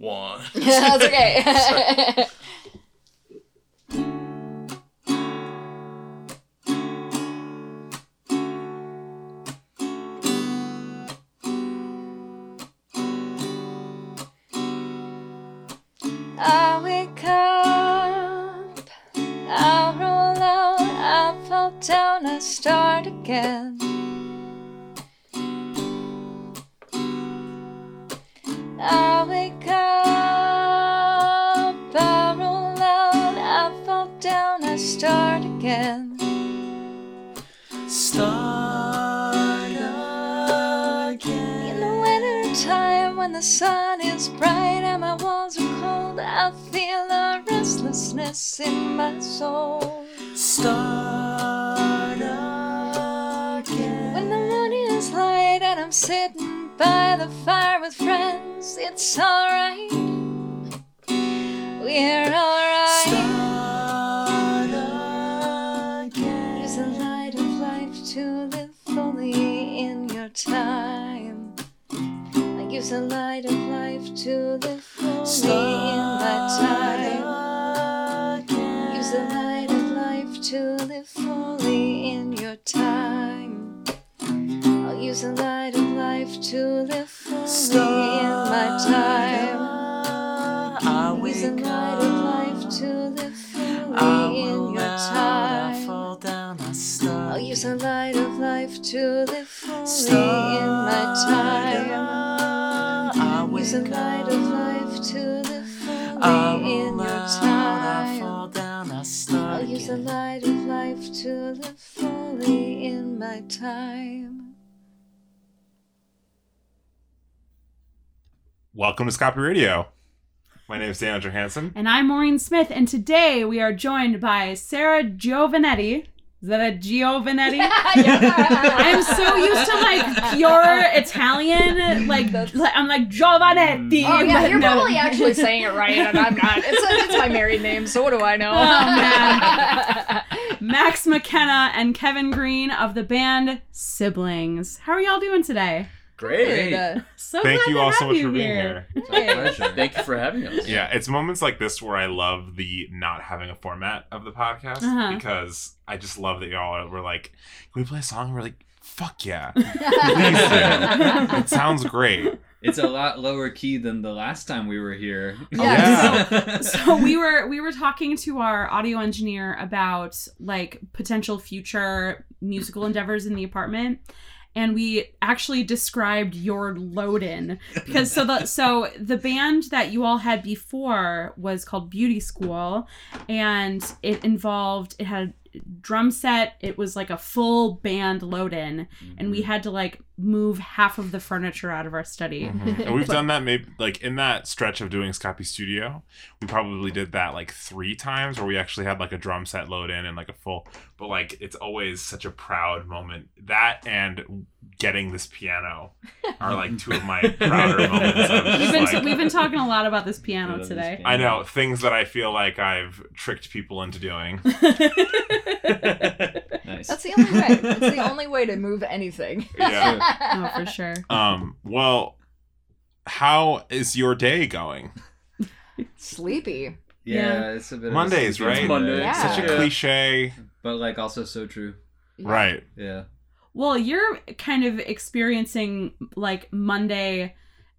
One. That's okay. I start I'll the light of life to live fully in my time. Welcome to Scopy Radio. My name is Daniel Johansson. And I'm Maureen Smith, and today we are joined by Sarah Giovanetti. Is that a Giovanetti? I'm so used to like pure Italian, like, like- I'm like Giovanetti. Oh yeah, you're no. probably actually saying it right, and I'm not. It's, it's my married name, so what do I know? Oh, Max McKenna and Kevin Green of the band Siblings. How are y'all doing today? Great. Good. So Thank you all so much for being here. It's our pleasure. Thank you for having us. Yeah, it's moments like this where I love the not having a format of the podcast Uh-huh. because I just love that y'all are, were like, can we play a song? And we're like, fuck yeah. Please do. it sounds great. It's a lot lower key than the last time we were here. Yeah. so we were we were talking to our audio engineer about like potential future musical endeavors in the apartment and we actually described your load in because so the so the band that you all had before was called Beauty School and it involved it had a drum set it was like a full band load in and we mm-hmm. had to like move half of the furniture out of our study Mhm. And we've done that maybe like in that stretch of doing Scopy Studio, we probably did that like three times where we actually had like a drum set load in and like a full but like it's always such a proud moment. That and getting this piano are like two of my prouder moments. We've been, like- we've been talking a lot about this piano I love this today. piano. I know things that I feel like I've tricked people into doing. nice. That's the only way. It's the only way to move anything. Yeah. Oh, for sure. Um. Well, how is your day going? Sleepy. yeah, it's a bit. Mondays, of a sleepy right? Monday. Yeah. Such a cliche, but like also so true. right? Yeah. Well, you're kind of experiencing like Monday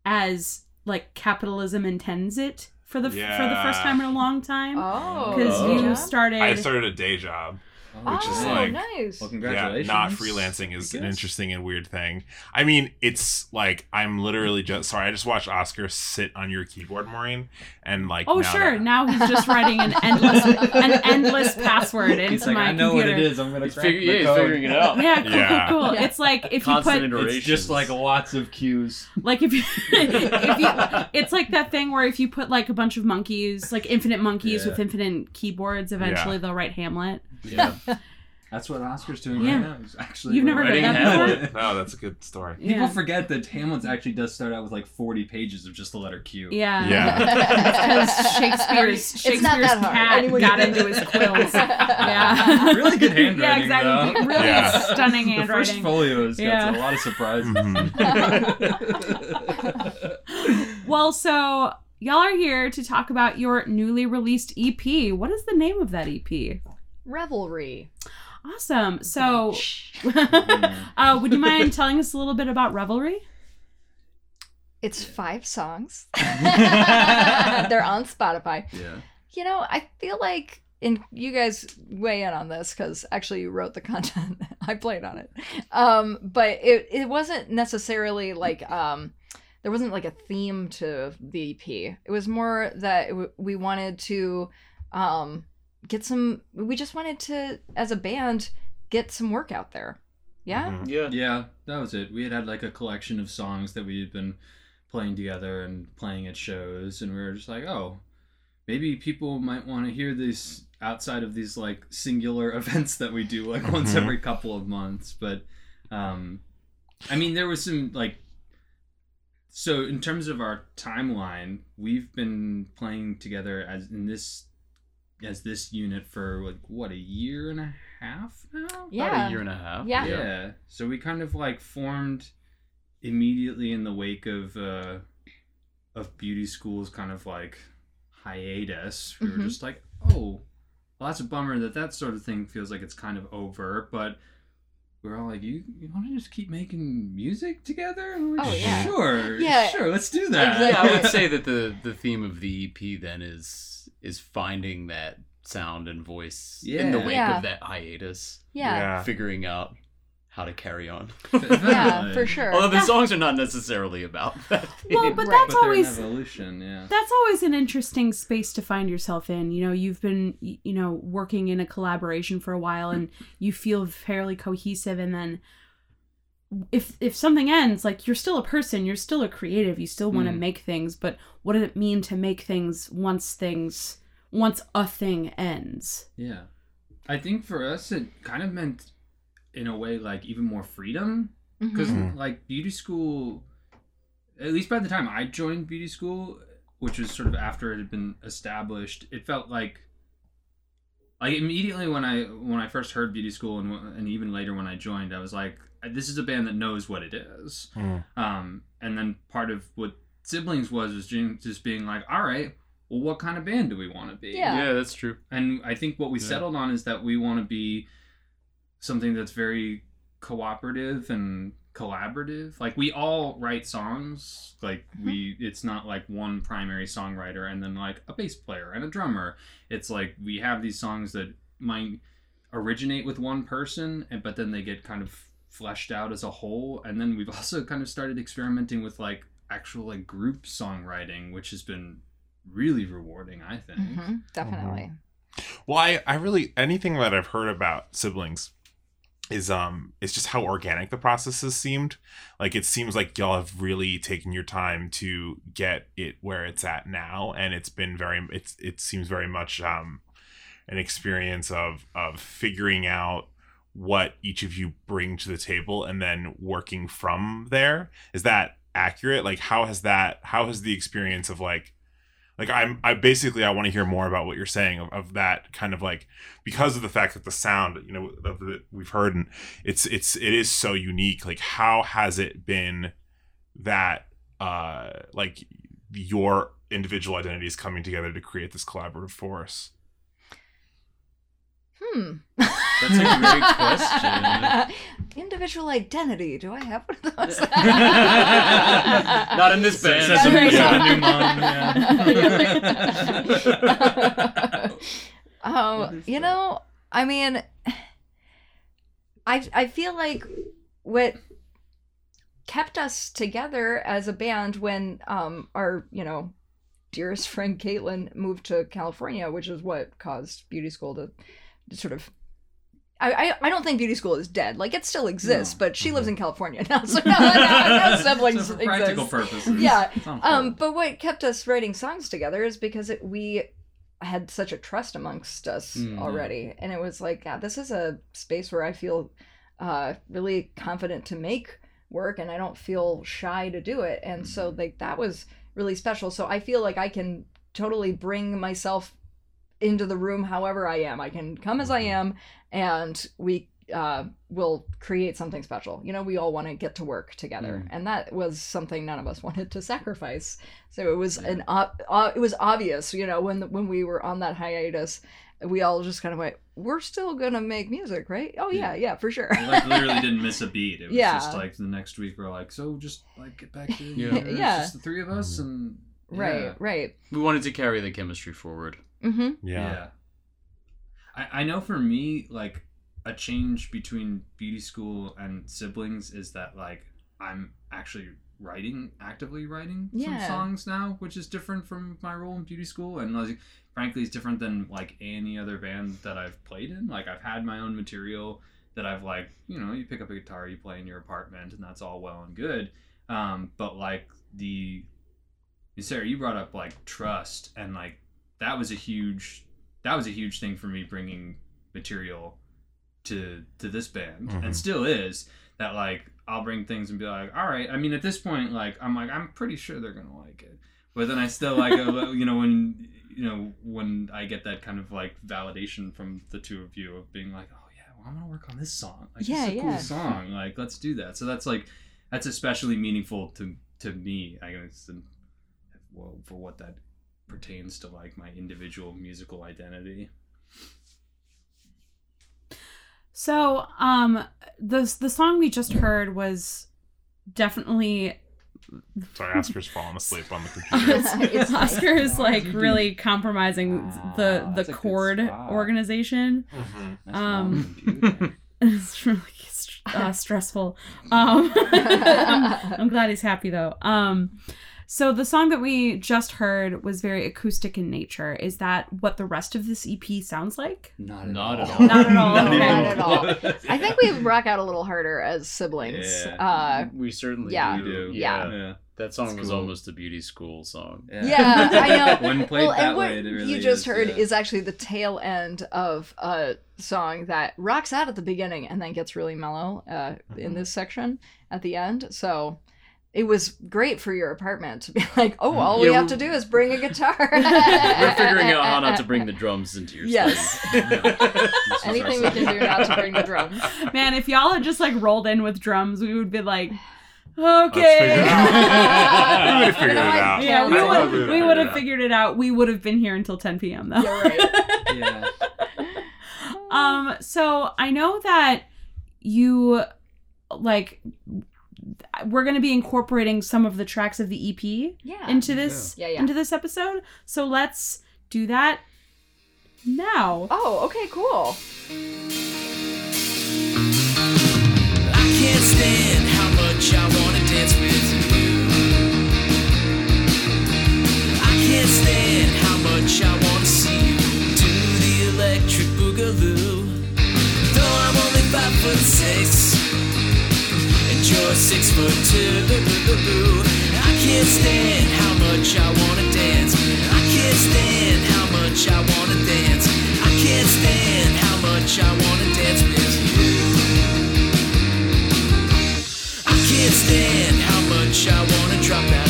as like capitalism intends it for the for the first Yeah. time in a long time Oh. because Oh. you started. I started a day job. Oh, Which is oh, like- nice. Well, Yeah, congratulations. not freelancing is an interesting and weird thing. I mean, it's like I'm literally just sorry. I just watched Oscar sit on your keyboard, Maureen, and like. Oh now sure! that- Now he's just writing an endless an endless password into He's like, my I know computer. what it is. I'm gonna crack figure- the yeah, he's figuring it out. Yeah, cool, Yeah. cool, cool. Yeah. It's like if you Constant put iteration. It's just like lots of cues. like if you, if you it's like that thing where if you put like a bunch of monkeys like infinite monkeys Yeah. with infinite keyboards eventually they'll write hamlet Yeah. That's what Oscar's doing Yeah. right now. He's actually You've never heard writing that Hamlet. before? No, that's a good story. People forget that Hamlet actually does start out with like 40 pages of just the letter Q. yeah Yeah. because shakespeare's shakespeare's that cat Anyone got into his quills yeah Really good handwriting, yeah exactly though. really Yeah. stunning handwriting. The first handwriting folio's got Yeah. a lot of surprises. Mhm. well so y'all are here to talk about your newly released EP. What is the name of that EP? Revelry. Awesome. So, uh, would you mind telling us a little bit about Revelry? It's five songs. They're on Spotify. Yeah. You know, I feel like, and you guys weigh in on this because actually you wrote the content. I played on it. Um, but it, it wasn't necessarily like, um, there wasn't like a theme to the EP. It was more that it w- we wanted to um, get some, we just wanted to, as a band, get some work out there. Yeah? Mhm. Yeah. Yeah, that was it. We had had like a collection of songs that we had been playing together and playing at shows, and we were just like, oh, maybe people might want to hear this outside of these like singular events that we do like once Mhm. every couple of months. But, um, I mean, there was some like. So in terms of our timeline, we've been playing together as in this as this unit for like what a year and a half now. About Yeah. a year and a half. Yeah. Yeah. So we kind of like formed immediately in the wake of uh of beauty school's kind of like hiatus. We were just like, oh, well, that's a bummer that that sort of thing feels like it's kind of over. But we're all like, you you want to just keep making music together? And we're Oh, yeah. sure, Yeah. sure, let's do that. Yeah, Exactly. I would say that the the theme of the EP then is is finding that sound and voice in the wake Yeah. of that hiatus, Yeah. figuring out how to carry on. Yeah, for sure. Although the songs are not necessarily about that. Well, theme. but Right. that's but always an evolution, yeah. that's always an interesting space to find yourself in. You know, you've been you know working in a collaboration for a while, and you feel fairly cohesive, and then if if something ends, like you're still a person, you're still a creative, you still want to Mm. make things, but what does it mean to make things once things once a thing ends? Yeah. I think for us, it kind of meant, in a way, like even more freedom. Because, Mhm. like, beauty school, at least by the time I joined beauty school, which was sort of after it had been established, it felt like. Like immediately when I when I first heard beauty school and and even later when I joined I was like this is a band that knows what it is Mm. um, and then part of what siblings was was just being like all right well what kind of band do we want to be Yeah. yeah, that's true. and I think what we Yeah. settled on is that we want to be something that's very cooperative and collaborative. Like we all write songs. Like we, it's not like one primary songwriter and then like a bass player and a drummer. It's like we have these songs that might originate with one person, and but then they get kind of fleshed out as a whole. And then we've also kind of started experimenting with like actual like group songwriting, which has been really rewarding. I think. Mhm, Definitely. Well, I, I really anything that I've heard about siblings is um it's just how organic the process processes seemed. Like it seems like y'all have really taken your time to get it where it's at now, and it's been very it's it seems very much um an experience of of figuring out what each of you bring to the table and then working from there. Is that accurate? Like how has that how has the experience of like like i'm i basically i want to hear more about what you're saying of, of that kind of like because of the fact that the sound you know the we've heard and it's it's it is so unique like how has it been that uh like your individual identities coming together to create this collaborative force Hmm. That's a great question. Individual identity. Do I have one of those? Not in this band. That's yeah, right. a new mom, yeah. oh, you know, I mean, I I feel like what kept us together as a band when um our you know dearest friend Caitlin moved to California, which is what caused beauty school to, to sort of. I, I, I don't think beauty school is dead. Like it still exists, No. but she lives in California now, so no, no, no siblings So for practical exist. purposes. Yeah, Um, but what kept us writing songs together is because it, we had such a trust amongst us Mm. already, and it was like, yeah, this is a space where I feel uh, really confident to make work, and I don't feel shy to do it, and so like that was really special. So I feel like I can totally bring myself into the room however I am. I can come as I am, and we uh, will create something special. You know, we all want to get to work together, Mm. and that was something none of us wanted to sacrifice. So it was an ob- uh, it was obvious, you know, when when we were on that hiatus, we all just kind of went, "We're still gonna make music, right? Oh yeah, yeah, for sure." We, like literally didn't miss a beat. It was Yeah. just like the next week we're like, so just like get back to Yeah. yeah, Yeah. just the three of us and right, yeah. right. We wanted to carry the chemistry forward. Mm-hmm. Yeah. I, I know for me, like a change between beauty school and siblings is that like I'm actually writing actively writing some songs now, which is different from my role in beauty school and like frankly it's different than like any other band that I've played in. Like I've had my own material that I've like, you know, you pick up a guitar, you play in your apartment and that's all well and good. Um, but like the Sarah, you brought up like trust and like that was a huge that was a huge thing for me bringing material to to this band Mhm. and still is that like I'll bring things and be like all right I mean at this point like I'm like I'm pretty sure they're gonna like it but then I still like you know when you know when I get that kind of like validation from the two of you of being like oh yeah well I'm gonna work on this song like Yeah, this a yeah. cool song like let's do that so that's like that's especially meaningful to to me I guess and well for what that pertains to like my individual musical identity So, um, the the song we just heard was definitely Sorry, Oscar's falling asleep on the computer. It's nice. Oscar is like really compromising the Ah, the that's a good chord spot. organization. Mhm. That's Um, wrong computer. It's really uh, stressful. Um, I'm, I'm glad he's happy though. Um, so the song that we just heard was very acoustic in nature. Is that what the rest of this EP sounds like? Not Not at all. all. Not at all, Not okay. Not at all. I think we rock out a little harder as siblings. Yeah. Uh, we certainly yeah. Do. Yeah. Yeah. That song It's was cool. almost a beauty school song. yeah, I know. When played well, that and what way, it really you just is, heard yeah. is actually the tail end of a song that rocks out at the beginning and then gets really mellow uh, Mm-hmm. in this section at the end. So it was great for your apartment to be like, oh, all we have to do is bring a guitar. We're figuring out how not to bring the drums into your Yes. study. This is our Anything we can do not to bring the drums. Man, if y'all had just like rolled in with drums, we would be like, Let's figure okay. it out. we would have figured it You know, I- out. Yeah, we would we would have figured it out. We would have been here until 10 p.m. though. Yeah, right. yeah. Um, so I know that you like we're going to be incorporating some of the tracks of the EP Yeah. into this Yeah, yeah. into this episode. So let's do that now. oh, okay, cool. I can't stand how much I wanna dance with you. I can't stand how much I wanna see you do the electric boogaloo. Though I'm only five foot six and you're six foot two, I can't stand how much I wanna dance. I can't stand how much I wanna dance. I can't stand how much I wanna dance with you. I can't stand how much I wanna drop out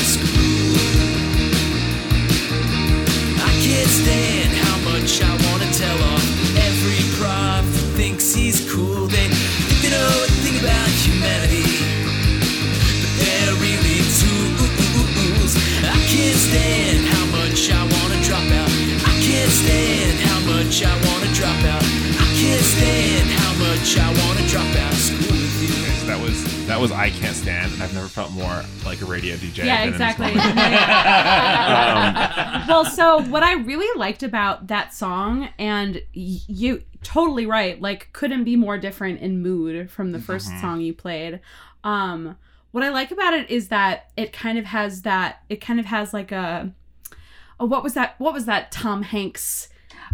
was I can't stand, and I've never felt more like a radio DJ. Yeah, than in this exactly. um, well, so what I really liked about that song, and you totally right, like couldn't be more different in mood from the 1st Mhm. song you played. Um, what I like about it is that it kind of has that. It kind of has like a. Oh, what was that? What was that Tom Hanks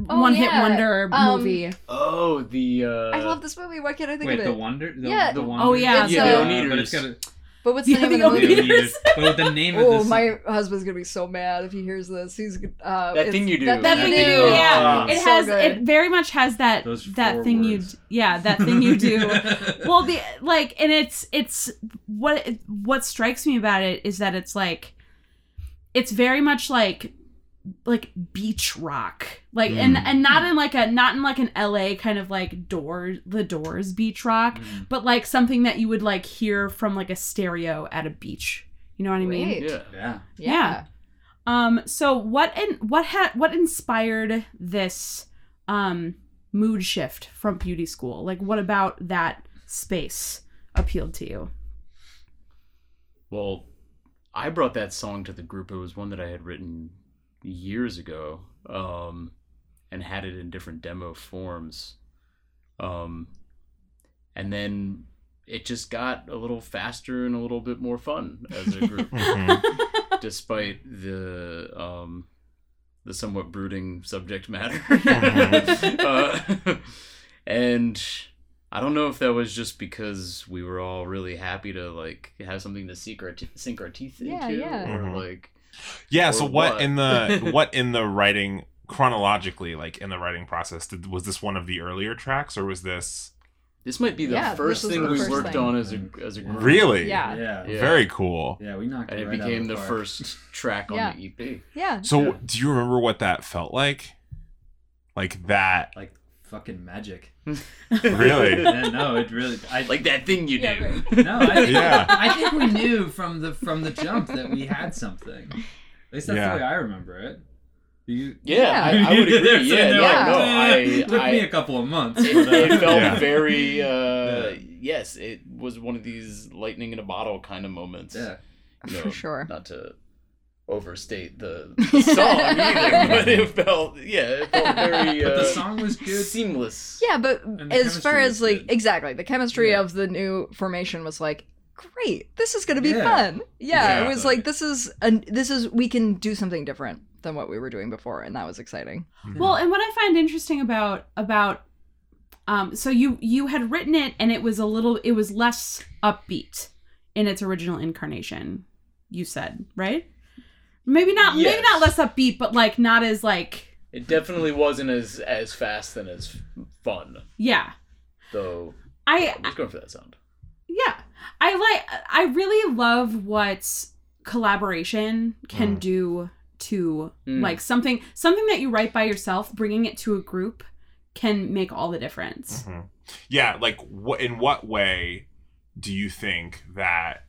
Oh, one hit wonder Um, movie? Oh, the uh I love this movie. Why can't I think Wait, of the it? wonder? The, Yeah. The Oh, yeah. It's, yeah, uh, the but it's got a, But what's Yeah, the name the of the the movie? Oneders. Oneders. But the name of Oh, this. my husband's gonna be so mad if he hears this. He's uh, That it's- Thing You Do. That, That thing thing you you do, yeah. Oh, it has good. it very much has that Those that four thing you yeah that thing you do well the like and it's it's what what strikes me about it is that it's like it's very much like like beach rock like and Mm. and not in like a not in like an la kind of like door the doors beach rock Mm. but like something that you would like hear from like a stereo at a beach you know what i mean Yeah. Yeah. Yeah. um so what in what had what inspired this um mood shift from beauty school like what about that space appealed to you Well, I brought that song to the group. It was one that I had written years ago, um, and had it in different demo forms. Um, and then it just got a little faster and a little bit more fun as a group, Mhm. despite the um, the somewhat brooding subject matter. uh, and I don't know if that was just because we were all really happy to like have something to sink our, t- sink our teeth into, Yeah, yeah. or Mhm. like Yeah. Or So what, what? in the what in the writing chronologically, like in the writing process, did, was this one of the earlier tracks, or was this this might be the Yeah, first thing the we first worked thing. on as a as a group. really? Yeah. Yeah. Yeah. Very cool. Yeah, we knocked and it it right out of became the park. first track on Yeah. the EP. Yeah. So Yeah. do you remember what that felt like? Like that? like fucking magic. Really? yeah, no, it really. I Like that thing you Yeah, do. right. No, I think, Yeah. I think we knew from the from the jump that we had something. At least that's Yeah. the way I remember it. You? Yeah, I, I would agree. They're Yeah, sitting no, there no, like, I, Took I me a couple of months. it, uh, it felt Yeah. very uh Yeah. yes it was one of these lightning in a bottle kind of moments yeah. you know, For sure. not to overstate the, the song either but it felt yeah it felt very But uh, the song was good. seamless Yeah, but as far as like good. exactly the chemistry Yeah. of the new formation was like great. This is gonna be Yeah. fun. Yeah, Yeah. it was like this is an this is we can do something different than what we were doing before, and that was exciting. Well, and what I find interesting about about um so you you had written it and it was a little it was less upbeat in its original incarnation. You said, right? Maybe not maybe not less upbeat, but like not as like it definitely wasn't as as fast and as fun yeah. though I i'm just going for that sound yeah. I like I really love what collaboration can Mm. do to Mm. like something something that you write by yourself, bringing it to a group can make all the difference. Mhm. Yeah, like what in what way do you think that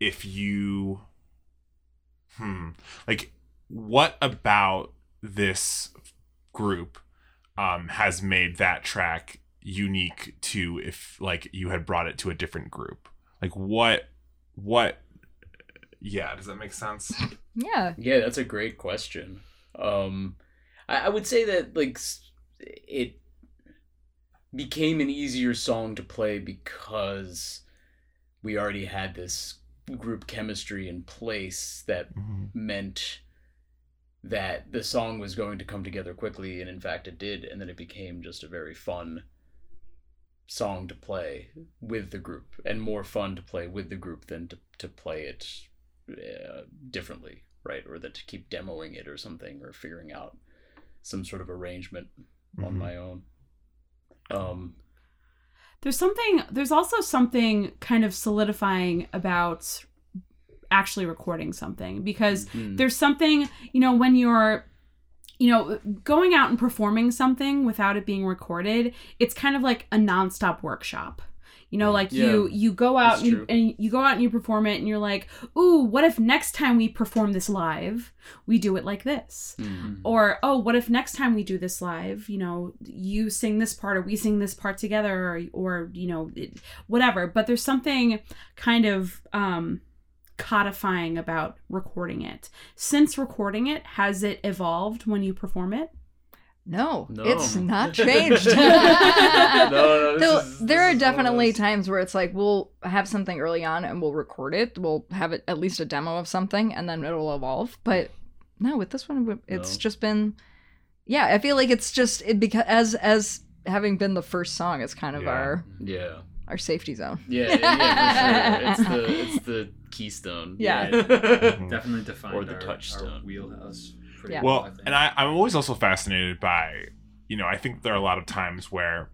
if you hmm like what about this group um has made that track unique to if like you had brought it to a different group? Like what what yeah, does that make sense? Yeah. Yeah, that's a great question. Um, I, I would say that like it became an easier song to play because we already had this group chemistry in place that Mhm. meant that the song was going to come together quickly, and in fact it did, and then it became just a very fun song to play with the group, and more fun to play with the group than to, to play it uh, differently, right? Or that to keep demoing it or something, or figuring out some sort of arrangement on Mhm. my own. Um, There's something there's also something kind of solidifying about actually recording something because mm, there's something, you know, when you're you know, going out and performing something without it being recorded, it's kind of like a nonstop workshop. You know, like you Yeah, you go out and you, and you go out and you perform it and you're like, "Ooh, what if next time we perform this live, we do it like this?" mm, or oh what if next time we do this live you know you sing this part or we sing this part together or, or you know it, whatever. But there's something kind of um codifying about recording it. Since recording it has it evolved when you perform it No, No. it's not changed. no, no, this Though is- there are is one of definitely those- times where it's like we'll have something early on and we'll record it. We'll have it at least a demo of something and then it'll evolve. But no, with this one, it's No. just been. Yeah, I feel like it's just it because as as having been the first song, it's kind of Yeah. our Yeah. our safety zone. Yeah, yeah, for sure. It's the it's the keystone. Yeah. Mhm. Definitely defined Or the our, touchstone. our wheelhouse. Pretty Yeah. Well, I think. and I, I'm always also fascinated by, you know, I think there are a lot of times where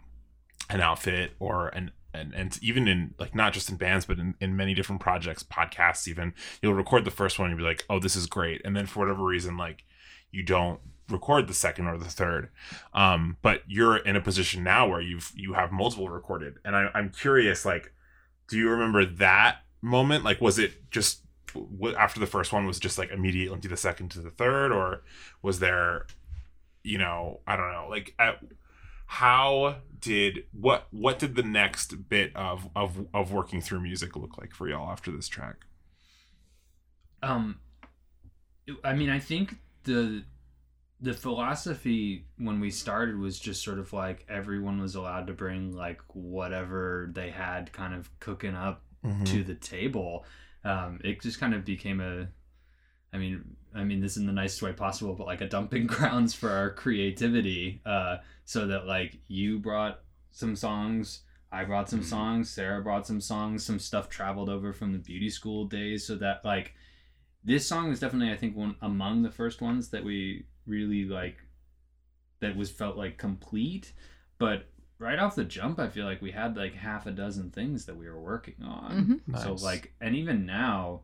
an outfit or an and, and even in like not just in bands but in, in many different projects podcasts even you'll record the first one and you'll be like oh this is great and then for whatever reason like you don't record the second or the third. Um, but you're in a position now where you've you have multiple recorded, and I, I'm curious, like, do you remember that moment? Like, was it just w- after the first one was just like immediately into the second to the third, or was there, you know, I don't know, like, at, how did what what did the next bit of of of working through music look like for y'all after this track? Um, I mean, I think the the philosophy when we started was just sort of like everyone was allowed to bring like whatever they had kind of cooking up to the table. Um, it just kind of became a, I mean, I mean this in the nicest way possible, but like a dumping grounds for our creativity. Uh, so that like you brought some songs, I brought some songs, Sarah brought some songs, some stuff traveled over from the beauty school days, so that like this song was definitely I think one among the first ones that we really like that was felt like complete, but right off the jump I feel like we had like half a dozen things that we were working on. Mhm. So Nice. like and even now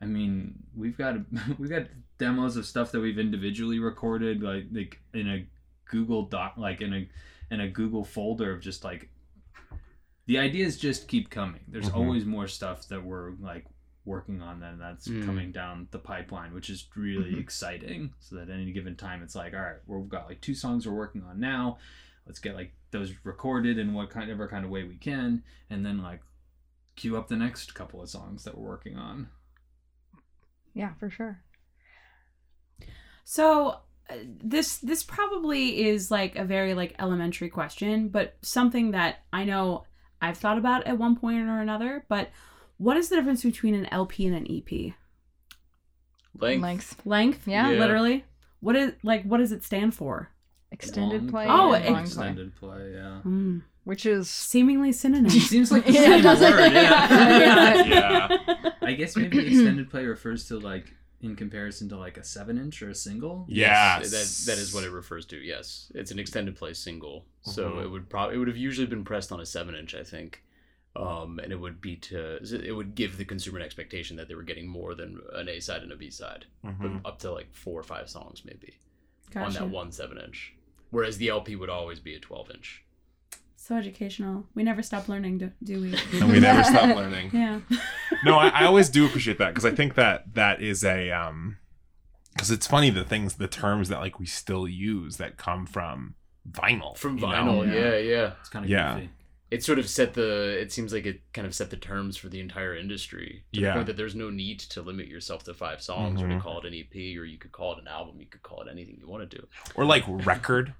I mean, we've got we've got demos of stuff that we've individually recorded like like in a Google doc like in a in a Google folder of just like the ideas just keep coming. There's Mhm. always more stuff that we're like working on then that's Mm. coming down the pipeline, which is really Mhm. exciting. So that at any given time it's like, all right, we've got like two songs we're working on now. Let's get like those recorded in what kind of kind of way we can, and then like queue up the next couple of songs that we're working on. Yeah, for sure. So uh, this this probably is like a very like elementary question, but something that I know I've thought about at one point or another. But what is the difference between an LP and an EP? Length. Length. Length? Yeah. Yeah. Literally. What is like? What does it stand for? Extended Long play. Oh, and long extended play, yeah. Hmm. Which is Seemingly synonyms. Seems like the Yeah, same does it? word, yeah. Yeah. I guess maybe extended play refers to like in comparison to like a seven inch or a single. Yeah, Yes, that that is what it refers to. Yes, it's an extended play single, so Mhm. it would probably it would have usually been pressed on a seven inch, I think, um, and it would be to it would give the consumer an expectation that they were getting more than an A side and a B side, Mhm. but up to like four or five songs maybe on that one seven inch, whereas the LP would always be a twelve inch. So educational. We never stop learning, do, do we? and we never stop learning. yeah. no, I, I always do appreciate that because I think that that is a um because it's funny the things the terms that like we still use that come from vinyl From you know? vinyl, Yeah. yeah, yeah. It's kind of Yeah. goofy. It sort of set the. It seems like it kind of set the terms for the entire industry. To Yeah. The point that there's no need to limit yourself to five songs or Mhm. to call it an EP or you could call it an album. You could call it anything you want to do. or like record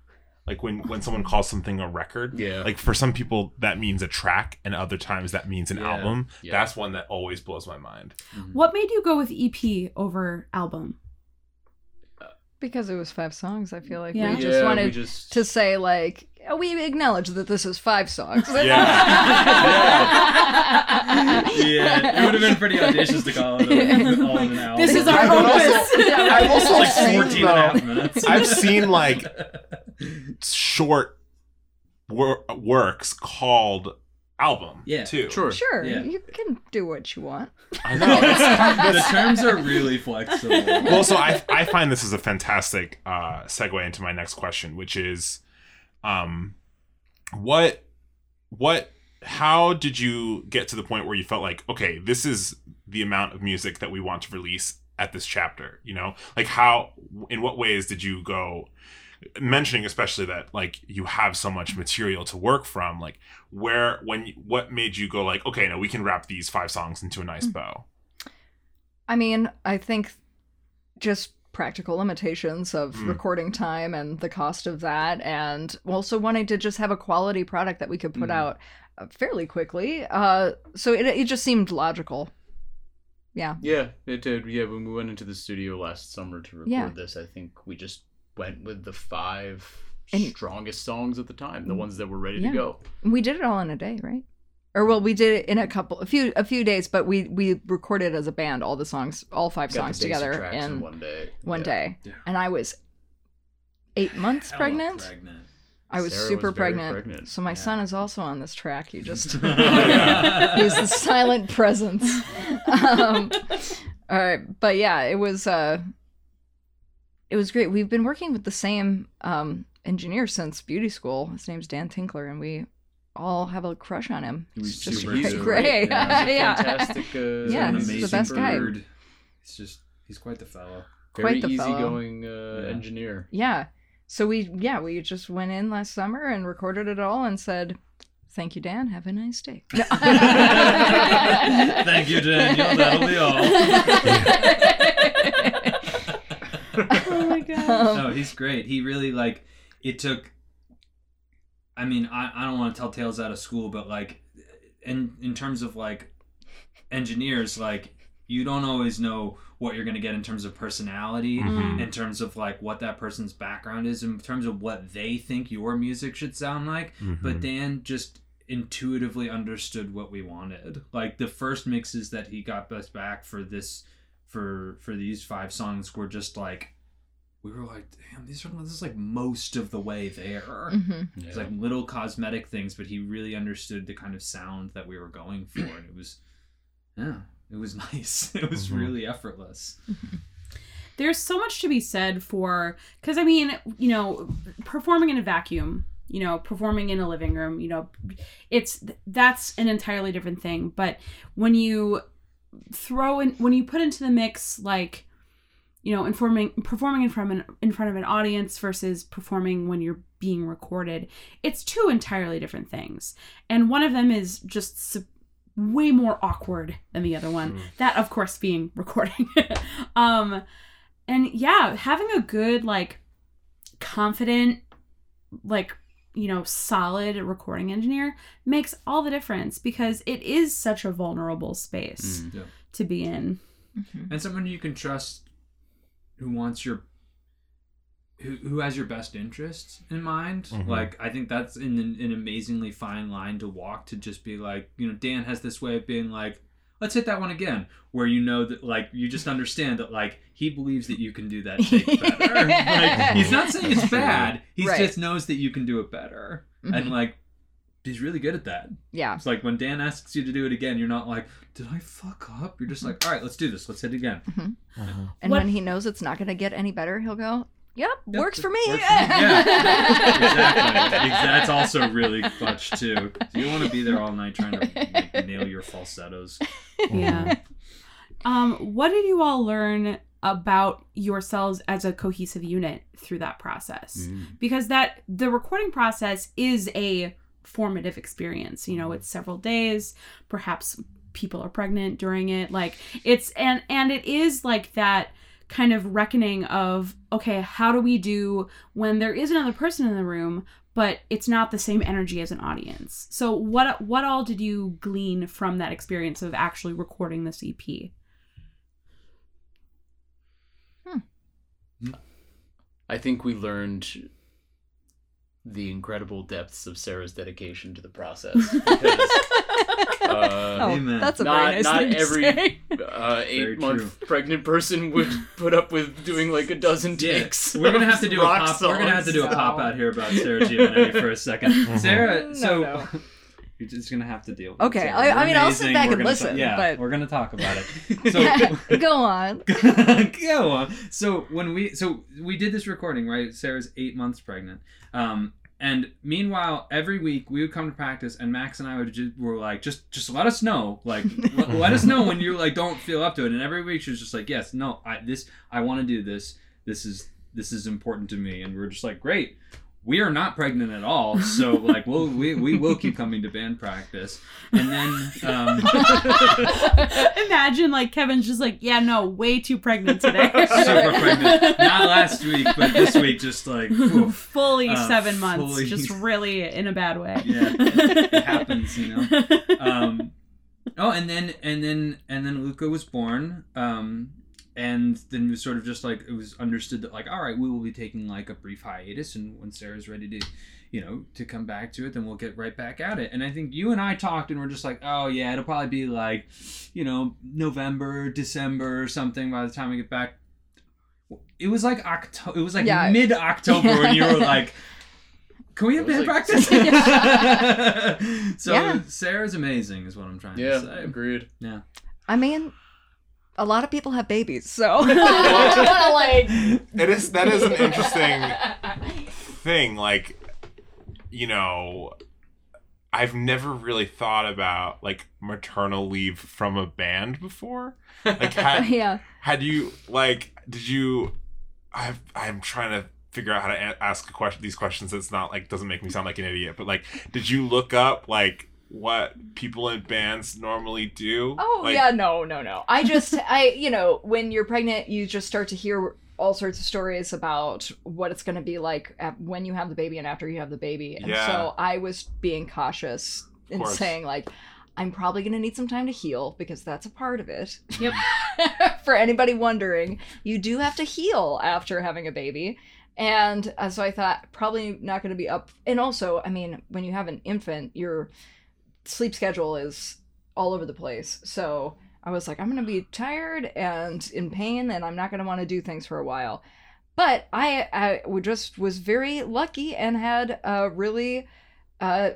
like when when someone calls something a record Yeah. like for some people that means a track and other times that means an Yeah. album Yeah. that's one that always blows my mind mm-hmm. What made you go with EP over album? because it was five songs. I feel like Yeah. we just Yeah, wanted we just- to say like we acknowledge that this is five songs. Yeah, it would have been pretty audacious to call it a, all in an album. This is our I've also- opus. I've also like seen, 14 and a though- half minutes. I've seen like short wor- works called album Yeah. too Sure. sure, Yeah. you can do what you want. i know it's, the terms are really flexible. well so I, I find this is a fantastic uh segue into my next question which is um what what how did you get to the point where you felt like okay this is the amount of music that we want to release at this chapter you know? Like how in what ways did you go mentioning especially that like you have so much material to work from like where when what made you go like okay now we can wrap these five songs into a nice bow? I mean, I think just practical limitations of Mm. recording time and the cost of that, and also wanting to just have a quality product that we could put Mm. out uh, fairly quickly. Uh, so it, it just seemed logical. Yeah. Yeah, it did. Yeah, when we went into the studio last summer to record Yeah. this, I think we just went with the five And- strongest songs at the time, the ones that were ready Yeah. to go. We did it all in a day, right? Or well, we did it in a couple, a few, a few days, but we we recorded as a band all the songs, all five Got songs together in in one day. one Yeah. day, Yeah. and I was eight months pregnant. pregnant. I was Sarah super was pregnant. pregnant. So my Yeah. son is also on this track. He just he's the silent presence. Um, all right, but yeah, it was. uh it was great. We've been working with the same um, engineer since beauty school. His name's Dan Tinkler, and we all have a crush on him. He was He's just super great. super. great. Yeah, he's Yeah. fantastic. Uh, Yeah, an he's the amazing best guy. bird. It's just he's quite the fellow. very Quite the fellow. easygoing uh, Yeah. engineer. Yeah. So we yeah we just went in last summer and recorded it all and said, "Thank you, Dan. Have a nice day." Thank you, Daniel. That'll be all. oh my god. Um, no, he's great. He really like it took. I mean, I, I don't want to tell tales out of school, but like, in in terms of like engineers, like you don't always know what you're gonna get in terms of personality, Mhm. in terms of like what that person's background is, in terms of what they think your music should sound like. But Dan just intuitively understood what we wanted. Like the first mixes that he got us back for this for for these five songs were just like we were like, damn, these are this is like most of the way there. Mhm. It's like little cosmetic things, but he really understood the kind of sound that we were going for, and it was, yeah, it was nice. It was Mhm. really effortless. there's so much to be said for because i mean you know performing in a vacuum you know performing in a living room you know it's that's an entirely different thing but when you throw in when you put into the mix like you know informing performing in front of an, in front of an audience versus performing when you're being recorded it's two entirely different things and one of them is just su- way more awkward than the other one Mm. that of course being recording um and yeah having a good like confident like you know solid recording engineer makes all the difference because it is such a vulnerable space Mm. Yeah. to be in Mhm. and someone you can trust who wants your who, who has your best interests in mind Mhm. like i think that's an, an amazingly fine line to walk to just be like you know dan has this way of being like let's hit that one again where you know that like you just understand that like he believes that you can do that take better like he's not saying it's bad he Right. just knows that you can do it better and Mhm. like he's really good at that Yeah. it's like when Dan asks you to do it again, you're not like, "Did I fuck up?" You're just like, "All right, let's do this. Let's hit it again." Uh-huh. And What- when he knows it's not going to get any better, he'll go, "Yep, Yep, works for me." Works for me. Yeah, exactly. That's also really clutch too. You don't want to be there all night trying to like, nail your falsettos. yeah um what did you all learn about yourselves as a cohesive unit through that process Mm. because that the recording process is a formative experience you know it's several days perhaps people are pregnant during it like it's and and it is like that kind of reckoning of okay how do we do when there is another person in the room but it's not the same energy as an audience? So what what all did you glean from that experience of actually recording this ep hmm. I think we learned the incredible depths of Sarah's dedication to the process. Because, uh, oh, Amen. that's a not very nice not thing to every say. uh, Very eight month pregnant person would put up with doing like a dozen Yeah, takes. we're gonna have to do a rock pop. We're gonna have to do a pop out here about Sarah Giovanetti for a second. Mhm. Sarah, so no. you're just gonna have to deal. with Okay, it. I- I You're mean, I'll sit back We're and listen, talk- yeah, but- we're gonna talk about it. So Go on. go on. So when we so we did this recording, right? Sarah's eight months pregnant. Um, and meanwhile, every week we would come to practice, and Max and I would just were like, just just let us know, like let, let us know when you like don't feel up to it. And every week she was just like, yes, no, I this I want to do this. This is this is important to me. And we are just like, great. We are not pregnant at all, so like we'll we, we will keep coming to band practice, and then um, Imagine like Kevin's just like, yeah, no, way too pregnant today. super pregnant. Not last week, but this week, just like whew. fully Uh, seven months, fully- just really in a bad way. Yeah, it happens, you know. Um, oh, and then and then and then Luca was born. Um, and then it was sort of just like it was understood that like all right, we will be taking like a brief hiatus, and when Sarah's ready to. You know, to come back to it, then we'll get right back at it. And I think you and I talked, and we're just like, oh yeah, it'll probably be like, you know, November, December, or something by the time we get back. It was like October. It was like Yeah. mid October when you were like, "Can we have band like- practice?" so Yeah. Sarah's amazing, is what I'm trying Yeah, to say. agreed. Yeah. I mean, a lot of people have babies, so I don't want to like. It is that is an interesting thing. Like, you know, I've never really thought about like maternal leave from a band before. Like, had, yeah. had you like, did you? I've, I'm trying to figure out how to a- ask a question. These questions that's not like doesn't make me sound like an idiot. But like, did you look up like what people in bands normally do? Oh Like, yeah, no, no, no. I just I you know, when you're pregnant, you just start to hear all sorts of stories about what it's going to be like at, when you have the baby and after you have the baby. And Yeah. so I was being cautious in saying like I'm probably going to need some time to heal because that's a part of it. Yep. For anybody wondering, you do have to heal after having a baby. And uh, so I thought probably not going to be up. And also, I mean, when you have an infant, your sleep schedule is all over the place. So I was like, I'm going to be tired and in pain, and I'm not going to want to do things for a while. But I, I just was very lucky and had a really uh,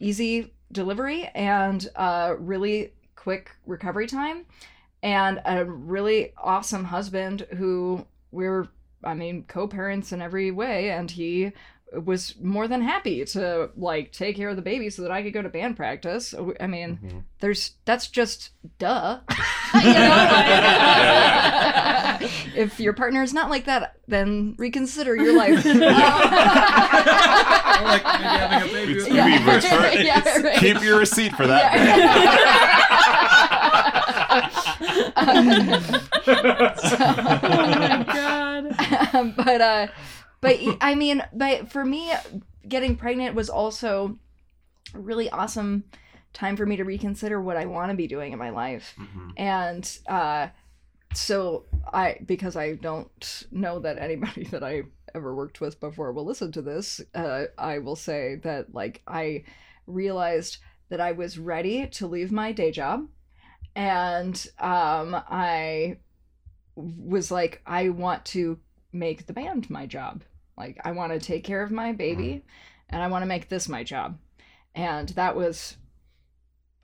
easy delivery and a really quick recovery time, and a really awesome husband who we're, I mean, co-parents in every way, and he was more than happy to like take care of the baby so that I could go to band practice. I mean, Mhm. there's that's just duh. You know, like- if your partner is not like that, then reconsider your life. Or like having a baby with Maybe me. return- Yeah, right. Keep your receipt for that. oh my god. Um, but uh but i mean but for me getting pregnant was also a really awesome time for me to reconsider what i want to be doing in my life. Mhm. and uh so i because i don't know that anybody that i ever worked with before will listen to this uh i will say that like i realized that i was ready to leave my day job. And um i was like i want to make the band my job like i want to take care of my baby and i want to make this my job. And that was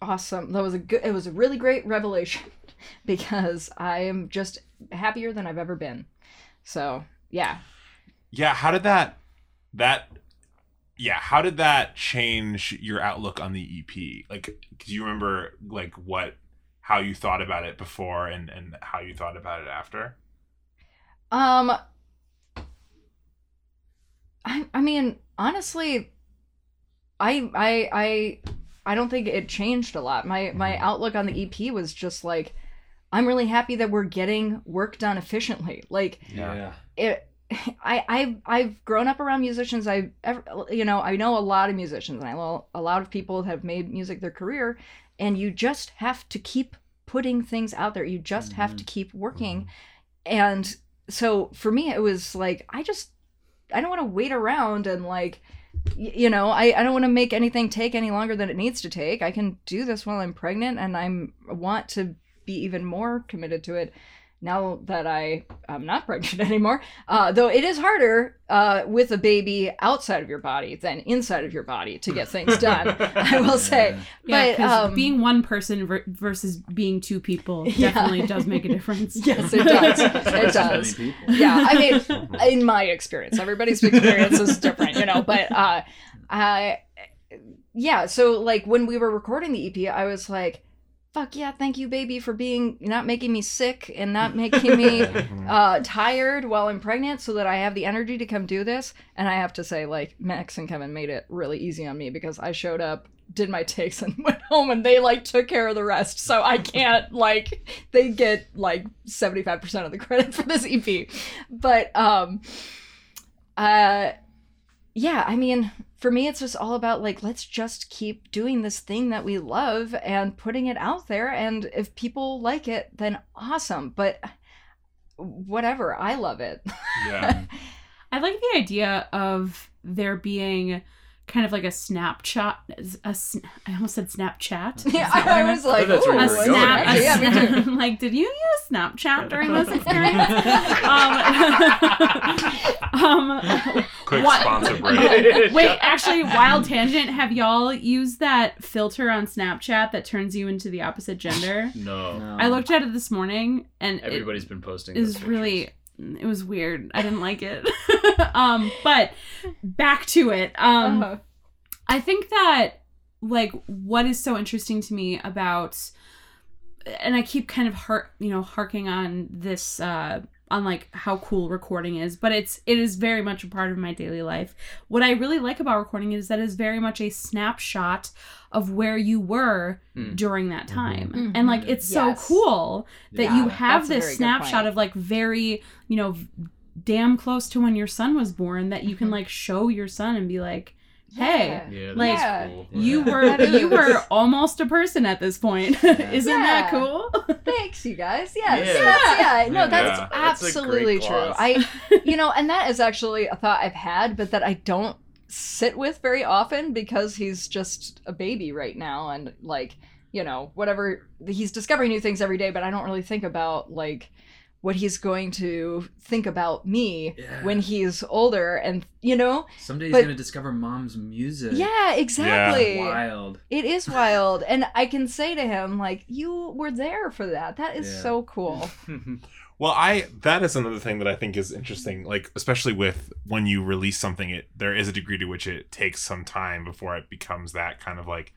awesome. That was a good it was a really great revelation because i am just happier than i've ever been. So yeah. Yeah, how did that that yeah, how did that change your outlook on the EP? Like do you remember like what how you thought about it before and and how you thought about it after? Um, I I mean honestly, I I I I don't think it changed a lot. My my mm-hmm. outlook on the EP was just like, I'm really happy that we're getting work done efficiently. Like Yeah. it. I, I've I've grown up around musicians. I ever you know I know a lot of musicians and I know a lot of people have made music their career, and you just have to keep putting things out there. You just have mm-hmm. to keep working, mm-hmm. and so for me it was like I just I don't want to wait around and like you know I, I don't want to make anything take any longer than it needs to take. I can do this while I'm pregnant and I'm want to be even more committed to it now that I am not pregnant anymore. Uh, though it is harder uh, with a baby outside of your body than inside of your body to get things done. I will say. Yeah, But, um, being one person ver- versus being two people Yeah. definitely does make a difference. Yes, it does. It Twice as many does. yeah i mean in my experience everybody's experience is different you know but uh i yeah so like when we were recording the ep i was like fuck yeah thank you baby for being not making me sick and not making me uh tired while i'm pregnant so that i have the energy to come do this. And i have to say like max and kevin made it really easy on me because i showed up did my takes and went home and they like took care of the rest. So i can't like they get like 75% of the credit for this ep but um uh yeah i mean for me it's just all about like let's just keep doing this thing that we love and putting it out there. And if people like it then awesome. But whatever i love it. Yeah. I like the idea of there being kind of like a Snapchat. A, sn- I almost said Snapchat. Yeah, Is that what I I was like, that's where "Ooh, you a were what's going. snap. that?" a Yeah, me too. snap- like, did you use Snapchat during this experience? um, um, Quick What? sponsor break. wait, actually, wild tangent. Have y'all used that filter on Snapchat that turns you into the opposite gender? No. No. I looked at it this morning, and it Everybody's been posting. is those really. It was weird. I didn't like it. um, but back to it. Um, Uh-huh. I think that like what is so interesting to me about and I keep kind of har- you know harking on this uh on like how cool recording is, but it's it is very much a part of my daily life. What I really like about recording is that it's very much a snapshot of where you were Hmm. during that time. Mhm. And like it's so cool that Yeah, you have this snapshot of like very, you know, damn close to when your son was born that you can Mhm. like show your son and be like, "Hey, Yeah. Yeah, Like, that's cool. you were you were almost a person at this point. Isn't that cool? Thanks, you guys. Yes. Yeah. That's, yeah. No, that's That's absolutely great true. gloss. I, you know, and that is actually a thought I've had, but that I don't sit with very often because he's just a baby right now, and like, you know, whatever he's discovering new things every day, but I don't really think about like what he's going to think about me Yeah. when he's older, and you know, Someday he's but- gonna discover mom's music. yeah, exactly. Wild. It is wild, and I can say to him like, "You were there for that. That is Yeah. so cool." Well, I that is another thing that I think is interesting. Like especially with when you release something, it there is a degree to which it takes some time before it becomes that kind of like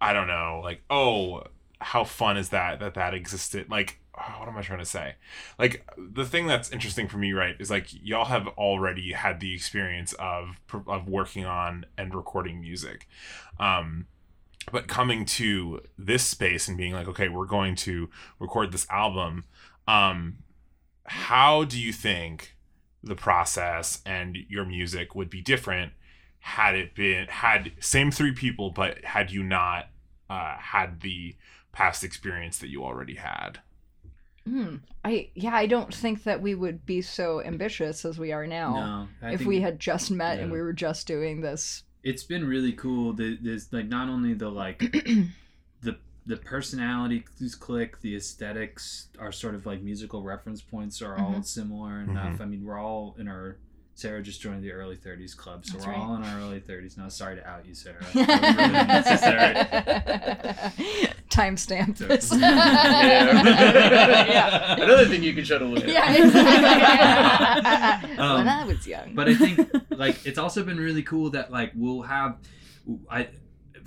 I don't know, like oh, how fun is that that that existed? Like what am I trying to say? Like the thing that's interesting for me, right, is like y'all have already had the experience of of working on and recording music. Um but coming to this space and being like okay we're going to record this album um how do you think the process and your music would be different had it been had same three people but had you not uh had the past experience that you already had Hmm. I yeah, I don't think that we would be so ambitious as we are now No. If think we had just met and we were just doing this. it's been really cool. The- There's like not only the like the the personalities click, the aesthetics, are sort of like musical reference points are all Mhm. similar enough. I mean, we're all in our Sarah just joined the early 30s club, so That's we're right. all in our early 30s now. Sorry to out you, Sarah. That was really. Timestamp So- this. yeah. Another thing you can show to Luke. Yeah, exactly. when Um, I was young. but I think like it's also been really cool that like we'll have I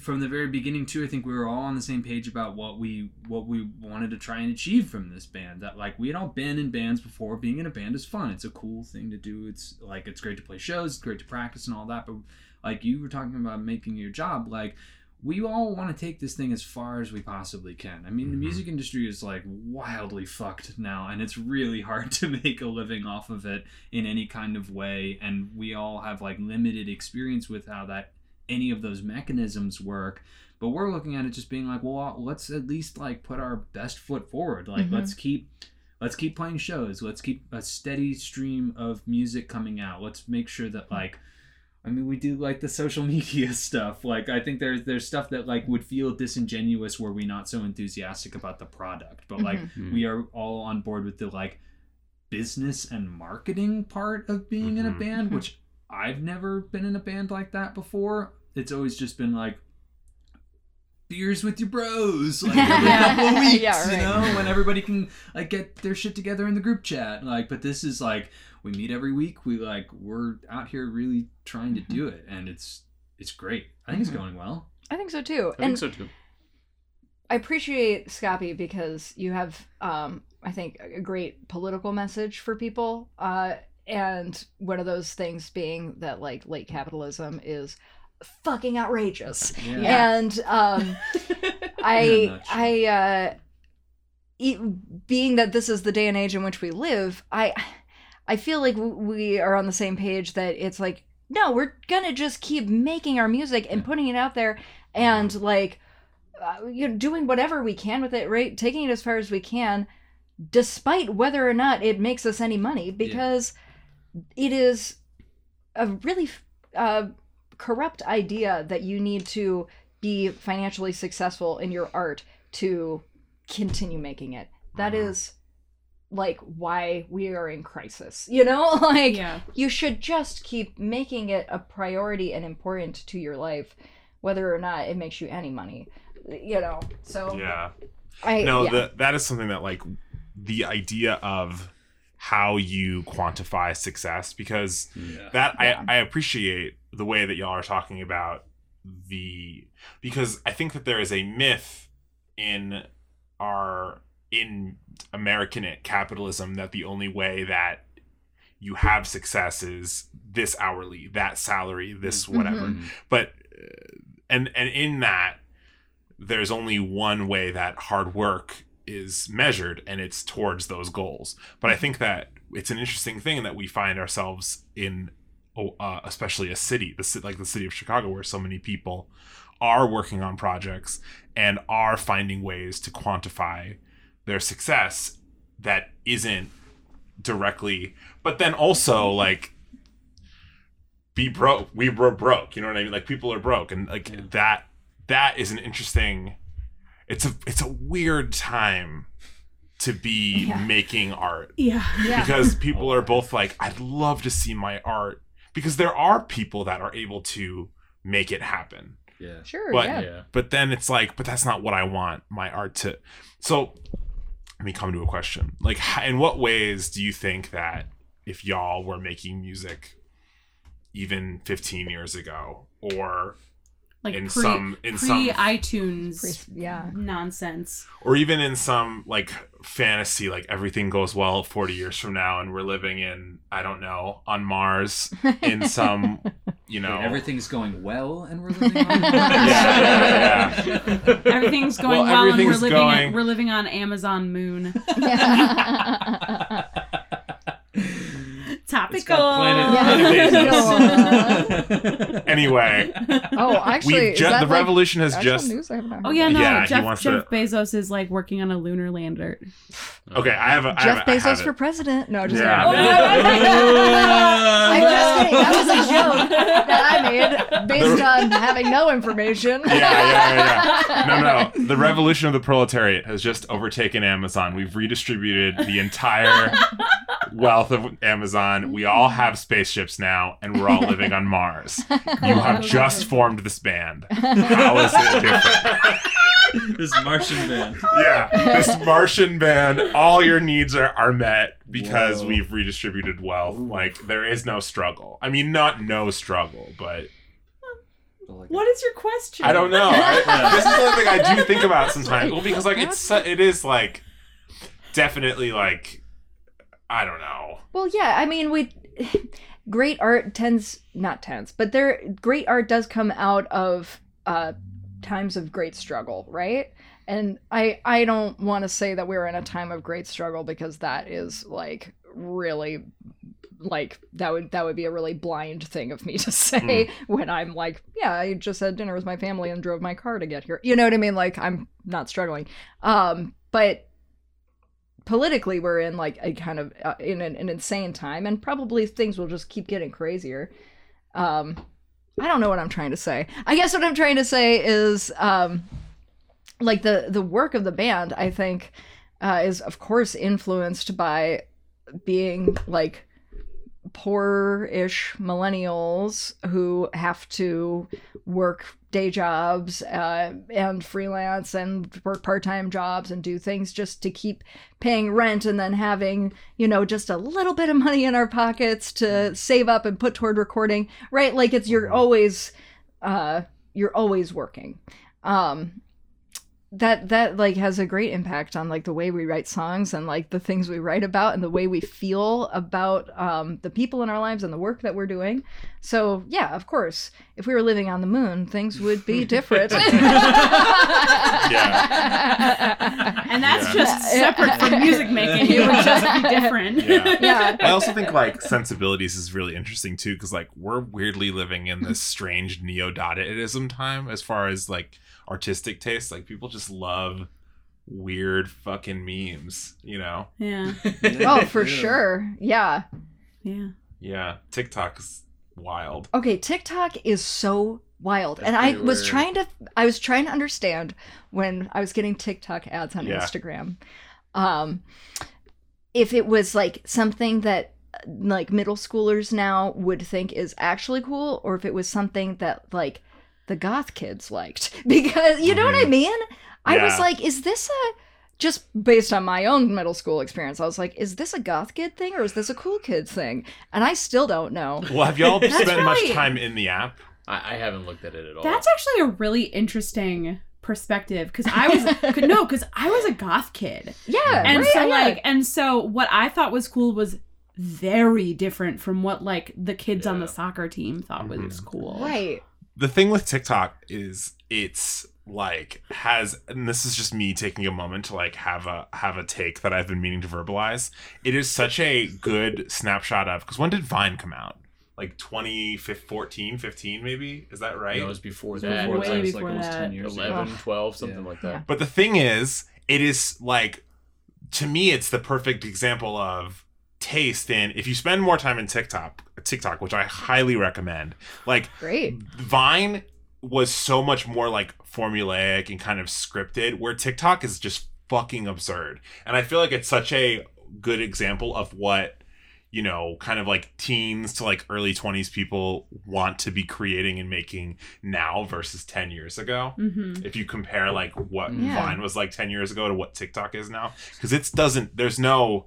from the very beginning too I think we were all on the same page about what we what we wanted to try and achieve from this band that like we had all been in bands before being in a band is fun it's a cool thing to do it's like it's great to play shows it's great to practice and all that but like you were talking about making your job like we all want to take this thing as far as we possibly can. I mean, the Mhm. music industry is like wildly fucked now, and it's really hard to make a living off of it in any kind of way. And we all have like limited experience with how that any of those mechanisms work. But we're looking at it just being like, well, let's at least like put our best foot forward. Like, Mhm. let's keep. Let's keep playing shows. Let's keep a steady stream of music coming out. Let's make sure that like I mean, we do like the social media stuff. Like, I think there's there's stuff that like would feel disingenuous were we not so enthusiastic about the product. But like, Mhm. we are all on board with the like business and marketing part of being in a Mhm. band, Mhm. which I've never been in a band like that before. It's always just been like beers with your bros like every couple of weeks Yeah, you know when everybody can like get their shit together in the group chat like but this is like we meet every week we like we're out here really trying to do it and it's it's great i think it's going well I think so too. I and think so too. I appreciate Scappy because you have, um, I think, a great political message for people. Uh, and one of those things being that like late capitalism is fucking outrageous. yeah, And um, In a I, nutshell. I, uh, e- being that this is the day and age in which we live, I, I feel like we are on the same page that it's like, no, we're gonna just keep making our music and putting it out there, and like, uh, you know, doing whatever we can with it, right? Taking it as far as we can, despite whether or not it makes us any money, because it is a really uh, corrupt idea that you need to be financially successful in your art to continue making it. That Mhm. is like why we are in crisis. You know, like yeah. you should just keep making it a priority and important to your life whether or not it makes you any money. You know. So Yeah. I no yeah. the, that is something that like the idea of how you quantify success because Yeah. that Yeah. I, I appreciate the way that y'all are talking about the because i think that there is a myth in our in american capitalism that the only way that you have success is this hourly that salary this whatever Mhm. but uh, and and in that there's only one way that hard work is measured and it's towards those goals but i think that it's an interesting thing that we find ourselves in oh, uh, especially a city the like the city of chicago where so many people are working on projects and are finding ways to quantify their success that isn't directly but then also like be broke we were broke you know what i mean like people are broke and like Yeah. that that is an interesting it's a it's a weird time to be Yeah. making art Yeah. yeah. because people are both like i'd love to see my art because there are people that are able to make it happen Yeah. Sure, But- yeah. Yeah. but then it's like but that's not what i want my art to so let me come to a question like in what ways do you think that if y'all were making music even 15 years ago or Like in pre, some in pre some iTunes Pre- yeah. nonsense. or even in some like fantasy like everything goes well 40 years from now and we're living in i don't know on mars in some you know Wait, everything's going well, and we're living on yeah, yeah, yeah. Everything's going Well, well, and we're living going- we're living on Amazon Moon. Yeah. Topical. Yeah. anyway oh, actually, we've is ju- that, the like, revolution has just news? I have not Oh yeah, no. Yeah, Jeff wants Jeff to- Bezos is like working on a lunar lander. okay i have a I Jeff have, a- I have Bezos it. for president. No, just Yeah. I'm just kidding. That was a joke that I made based on having no information. yeah, yeah, yeah, yeah. No, no. The revolution of the proletariat has just overtaken Amazon. We've redistributed the entire wealth of Amazon. We all mm-hmm. have spaceships now, and we're all living on Mars. You have just formed this band. How is it different? this Martian band. Yeah, this Martian band, all your needs are, are met because Whoa. we've redistributed wealth. Like, there is no struggle. I mean, not no struggle, but What is your question? I don't know. I, this is something I do think about sometimes. Well, because like it's it is like definitely like I don't know. Well, yeah, I mean, we great art tends not tends, but there great art does come out of uh times of great struggle, right? And I I don't want to say that we're in a time of great struggle because that is like really like that would that would be a really blind thing of me to say when I'm like, yeah, I just had dinner with my family and drove my car to get here. You know what I mean? Like I'm not struggling. Um but politically we're in like a kind of uh, in an, an insane time and probably things will just keep getting crazier. Um i don't know what i'm trying to say. I guess what i'm trying to say is um like the the work of the band i think uh, is of course influenced by being like poor-ish millennials who have to work day jobs uh, and freelance and work part-time jobs and do things just to keep paying rent and then having you know just a little bit of money in our pockets to save up and put toward recording right? Like it's you're always uh you're always working. Um that that like has a great impact on like the way we write songs and like the things we write about and the way we feel about um, the people in our lives and the work that we're doing so yeah of course if we were living on the moon things would be different Yeah. And that's Yeah. just separate from music making. It would just be different. Yeah. yeah I also think like sensibilities is really interesting too because like we're weirdly living in this strange neo Dadaism time as far as like artistic taste. Like people just love weird fucking memes, you know? Yeah. oh for sure yeah Yeah. Yeah, TikTok is wild. Okay, TikTok is so wild. That's and I pretty was weird. trying to I was trying to understand when I was getting TikTok ads on Yeah. Instagram. Um if it was like something that like middle schoolers now would think is actually cool or if it was something that like the goth kids liked because you know what I Mhm. mean? I was like is this a just based on my own middle school experience, I was like, is this a goth kid thing or is this a cool kid thing? And I still don't know. Well, have y'all That's spent much time in the app? I, I haven't looked at it at all. That's actually a really interesting perspective because I was could- no because I was a goth kid Yeah. and right, so yeah. like and so what I thought was cool was very different from what like the kids on the soccer team thought was Mhm. cool. Right. The thing with TikTok is it's like has and this is just me taking a moment to like have a have a take that I've been meaning to verbalize. It is such a good snapshot of because when did Vine come out? Like 2014, 15 maybe? Is that right? No, it was before It was that. way It was that like was before almost that. 10 years ago. 12, something Yeah. like that. But the thing is, it is like to me, it's the perfect example of taste in if you spend more time in TikTok, TikTok, which I highly recommend. Like Great. Vine was so much more like formulaic and kind of scripted, where TikTok is just fucking absurd. And I feel like it's such a good example of what you know, kind of like teens to like early 20s people want to be creating and making now versus 10 years ago Mm-hmm. if you compare like what Yeah. Vine was like 10 years ago to what TikTok is now because it doesn't there's no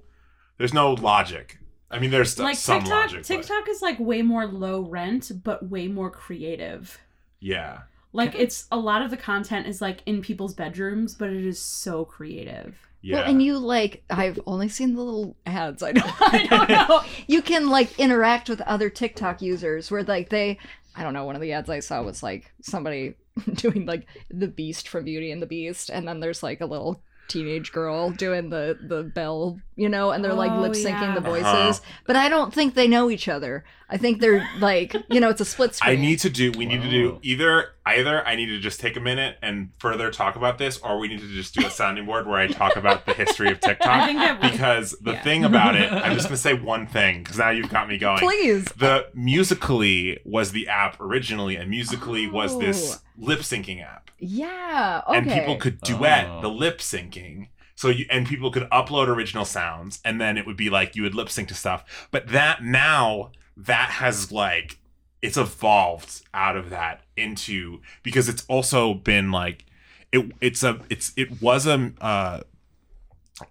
there's no logic. I mean there's Like some TikTok, logic. but- TikTok is like way more low rent, but way more creative. yeah. Like it's a lot of the content is like in people's bedrooms, but it is so creative. Yeah. Well, and you like I've only seen the little ads. I don't, I don't know. You can like interact with other TikTok users where like they I don't know, one of the ads I saw was like somebody doing like the beast from Beauty and the Beast and then there's like a little teenage girl doing the the bell, you know, and they're like Oh, lip syncing yeah. the voices. Uh-huh. But I don't think they know each other. I think they're like, you know, it's a split screen. I need to do we need to do either either I need to just take a minute and further talk about this or we need to just do a sounding board where I talk about the history of TikTok I think that because the Yeah. thing about it, I'm just going to say one thing cuz now you've got me going. Please. The Musical.ly was the app originally and Musical.ly was this Oh. Lip syncing app. Yeah. Okay. and people could duet Oh. the lip syncing. So you and people could upload original sounds, and then it would be like you would lip sync to stuff. But that now that has like it's evolved out of that into because it's also been like it it's a it's it was a uh,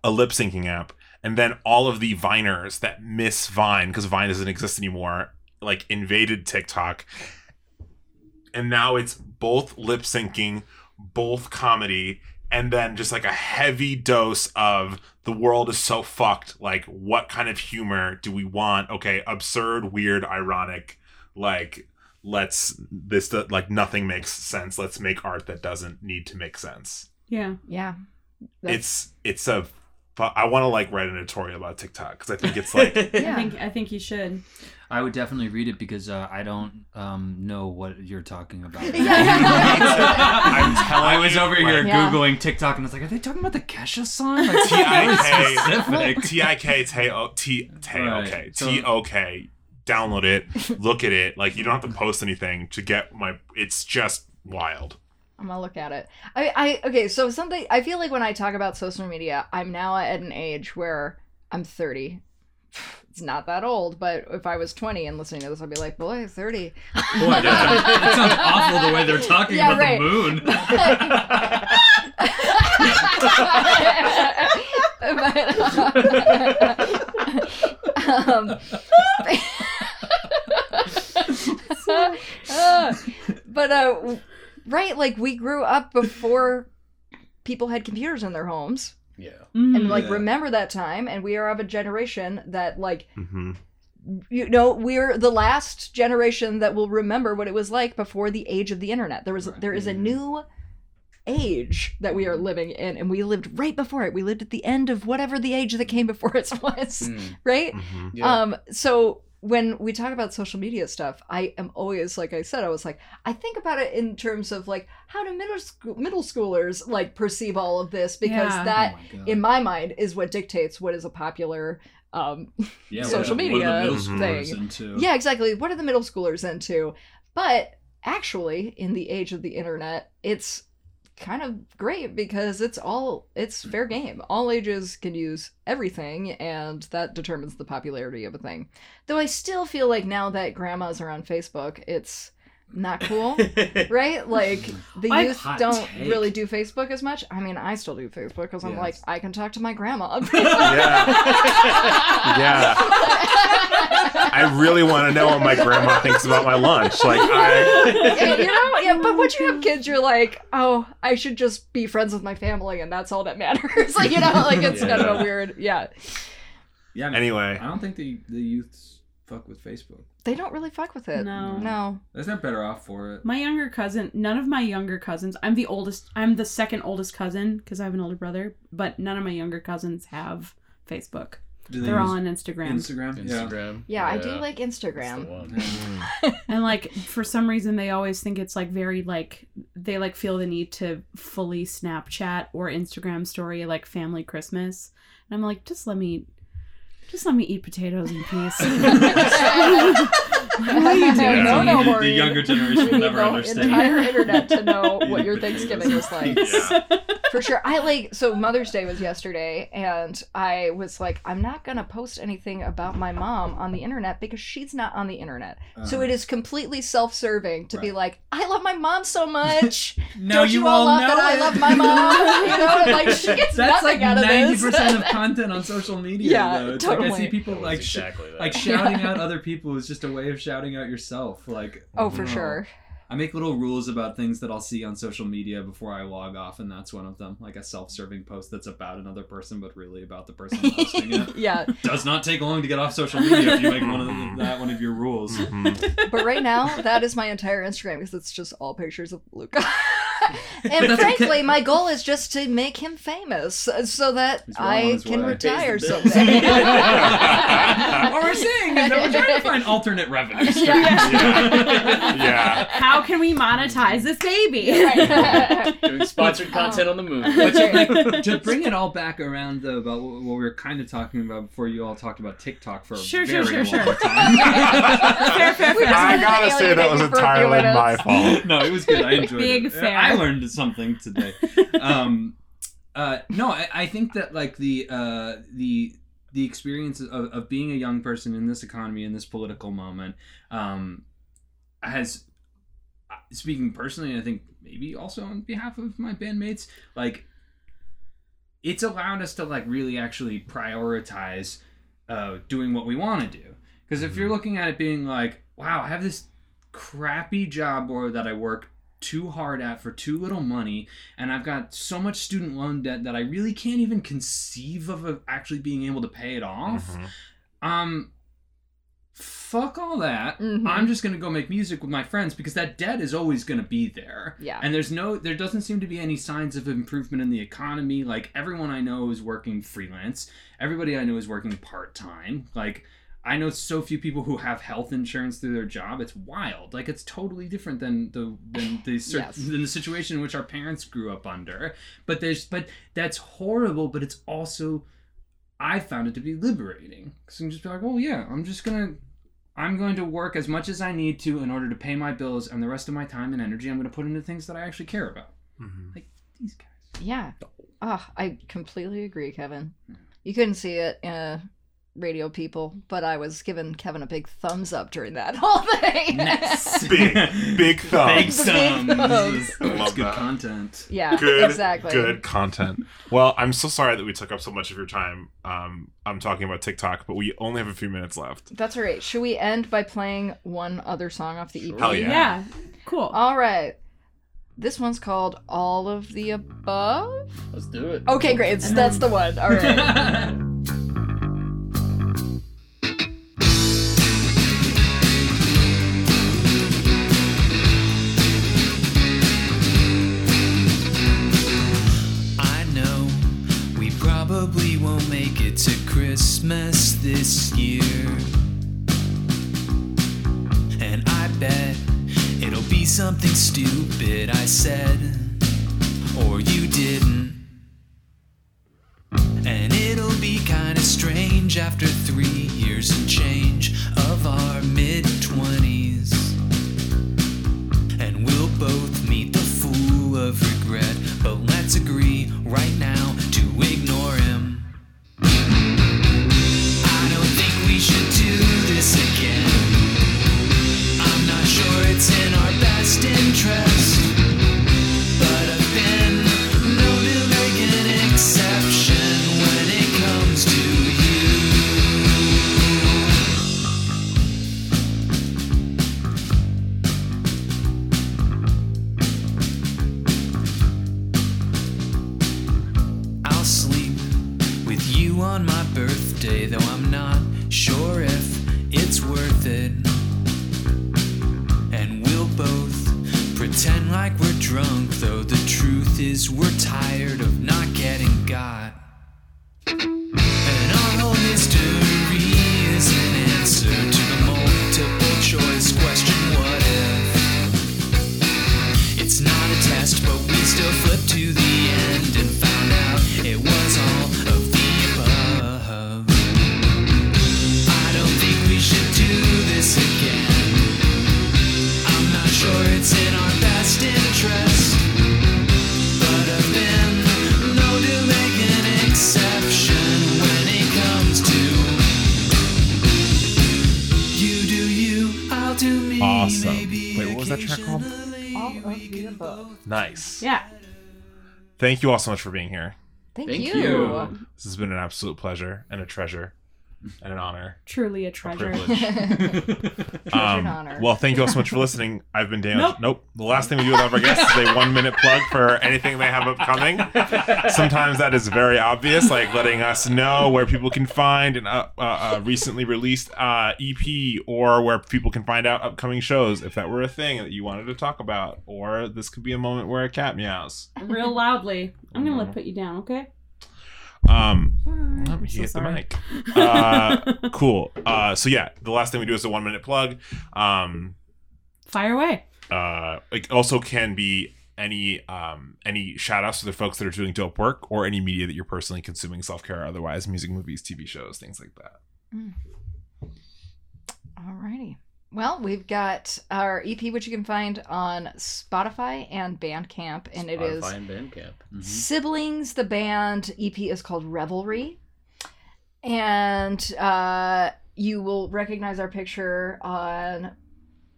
a lip syncing app, and then all of the Viners that miss Vine because Vine doesn't exist anymore like invaded TikTok, and now it's both lip syncing, both comedy, and then just like a heavy dose of the world is so fucked. Like, what kind of humor do we want? Okay, absurd, weird, ironic, like. Let's this like nothing makes sense. Let's make art that doesn't need to make sense Yeah. Yeah. That's- it's it's a I want to like write an editorial about TikTok because I think it's like I Yeah. think I think you should. I would definitely read it because uh, I don't um, know what you're talking about. I'm telling I was over here like, Yeah. googling TikTok and I was like, are they talking about the Kesha song? Like, T I K specific. T I K T O T T O K Right. So- T O K. Download it, look at it. Like you don't have to post anything to get my. It's just wild. I'm gonna look at it. I, I okay, so something I feel like when I talk about social media, I'm now at an age where I'm 30. It's not that old, but if I was 20 and listening to this, I'd be like, boy, 30. Boy, that, that sounds awful the way they're talking Yeah, about right. the moon. but, um, uh, but uh, right, like we grew up before people had computers in their homes, Yeah. Mhm. and like Yeah. remember that time, and we are of a generation that like hmm you know we're the last generation that will remember what it was like before the age of the internet there was Right. there is a new age that we are living in and we lived right before it we lived at the end of whatever the age that came before it was Mm, right hmm yeah. um so when we talk about social media stuff i am always like i said i was like i think about it in terms of like how do middle school middle schoolers like perceive all of this because Yeah. that Oh my in my mind is what dictates what is a popular um, Yeah, social what are the media middle thing. schoolers into? yeah, exactly. What are the middle schoolers into? But actually, in the age of the internet, it's kind of great because it's all it's fair game. All ages can use everything, and that determines the popularity of a thing. Though I still feel like now that grandmas are on Facebook, it's not cool. Right? Like the I- youth don't take. really do Facebook as much. I mean, I still do Facebook because I'm Yes. like, I can talk to my grandma. Yeah. I really want to know what my grandma thinks about my lunch. Like I you know, yeah, but once you have kids, you're like, oh, I should just be friends with my family, and that's all that matters. like, you know, like it's kind of a weird, yeah. Yeah. I mean, anyway. I don't think the the youths fuck with Facebook. They don't really fuck with it. No. no. They're better off for it. My younger cousin, none of my younger cousins, I'm the oldest, I'm the second oldest cousin because I have an older brother, but none of my younger cousins have Facebook. Do they They're all on Instagram. Instagram. Yeah. Instagram. Yeah, I do that's like the Instagram. one. and like for some reason they always think it's like very like they like feel the need to fully Snapchat or Instagram story like family Christmas. And I'm like, just let me just let me eat potatoes in peace. what are you doing? No, Yeah. no, The- the younger generation will need never the understand. entire internet to know what your Thanksgiving in was like. Yeah. For sure. I like so Mother's Day was yesterday and I was like I'm not going to post anything about my mom on the internet because she's not on the internet. so Uh-huh. it is completely self-serving to be like I love my mom so much. Now Don't you, all love that I love my mom? You know, like she gets That's nothing like out of ninety this. percent of content on social media. Yeah, though. It's like I totally. see people like was sh- exactly that. like shouting out other people is just a way of shouting out yourself. Like oh, for Oh. sure. I make little rules about things that I'll see on social media before I log off, and that's one of them. Like a self-serving post that's about another person, but really about the person posting it. yeah, Does not take long to get off social media if you make one of the, that one of your rules. Mhm. but right now that is my entire Instagram because it's just all pictures of Luca. And that's okay. frankly, my goal is just to make him famous uh, so that well I can way. retire Pays the bills. someday. what we're saying is that we're trying to find alternate revenue streams. Yeah. yeah. How can we monetize this baby? Doing sponsored content on the moon. But to, bring it all back around though about what what we were kind of talking about before you all talked about TikTok for a very sure, sure, long sure. time. fair, fair, fair. I gotta say that was alienate you for a few entirely my fault. no, it was good. I enjoyed Big it. fair. I learned something today. Um, uh, no, I, I think that like the uh, the the experience of, of being a young person in this economy in this political moment um, has uh, speaking personally i think maybe also on behalf of my bandmates like it's allowed us to like really actually prioritize uh, doing what we want to do because if you're looking at it being like wow i have this crappy job or that i work too hard at for too little money and i've got so much student loan debt that i really can't even conceive of actually being able to pay it off Mhm. um fuck all that. Mhm. i'm just gonna go make music with my friends because that debt is always gonna be there. Yeah. and there's no there doesn't seem to be any signs of improvement in the economy. Like everyone i know is working freelance. Everybody i know is working part-time. Like i know so few people who have health insurance through their job. It's wild. Like it's totally different than the than the cer- Yes. than the situation in which our parents grew up under. But there's but that's horrible but it's also I found it to be liberating because I'm just be like, oh yeah, I'm just gonna, I'm going to work as much as I need to in order to pay my bills, and the rest of my time and energy I'm going to put into things that I actually care about. Mhm. Like these guys. Yeah. Ah, I completely agree, Kevin. You couldn't see it, uh, radio people, but I was giving Kevin a big thumbs up during that whole thing. Big, big Big thumbs. thumbs. thumbs. I That's love good that. content. yeah, Good, exactly. good content. Well, I'm so sorry that we took up so much of your time. Um, I'm talking about TikTok, but we only have a few minutes left. That's all right. Should we end by playing one other song off the EP? Hell yeah. Yeah. Cool. All right. This one's called All of the Above. Let's do it. Okay, great. It's, that's the one. All right. Christmas this year. And I bet it'll be something stupid I said, or you didn't. Nice. Yeah. Thank you all so much for being here. Thank, Thank you. you. This has been an absolute pleasure and a treasure and an honor. Truly a A treasure. privilege. Treasure and honor. Well, thank you all so much for listening. I've been Dan. Nope. Nope. The last thing we do with all our guests is a one minute plug for anything they have upcoming. Sometimes that is very obvious, like letting us know where people can find an uh, uh, uh, recently released uh, EP or where people can find out upcoming shows if that were a thing that you wanted to talk about. Or this could be a moment where a cat meows. Real loudly. I'm gonna let put you down, okay? Um, let me so hit the mic. Uh, cool. Uh, so yeah, the last thing we do is a one minute plug. Um, Fire away. uh, it also can be any um any shout outs to the folks that are doing dope work or any media that you're personally consuming self-care otherwise music movies tv shows things like that Alrighty. Well, we've got our EP, which you can find on Spotify and Bandcamp, and it is Spotify and Bandcamp. Siblings. The band EP is called Revelry, and uh, you will recognize our picture on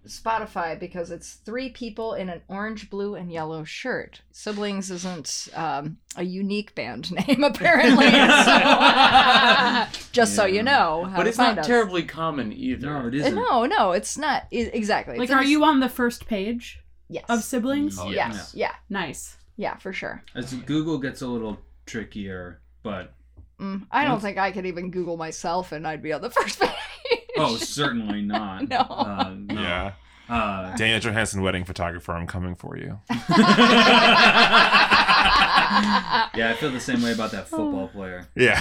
Spotify because it's three people in an orange, blue, and yellow shirt. Siblings isn't um, a unique band name, apparently. so, just so you know, how But it's not us. terribly common either. No, it Uh, isn't. No, no, it's not I- exactly. Like, It's are the- you on the first page Yes. of siblings? Oh, yeah, yes. yeah, Nice. yeah, for sure. As Google gets a little trickier, but Mm, I don't Once- think I could even Google myself and I'd be on the first page. oh, certainly not. No. Uh, no. Yeah. Uh, daniel johansson wedding photographer i'm coming for you. Yeah, I feel the same way about that football player. yeah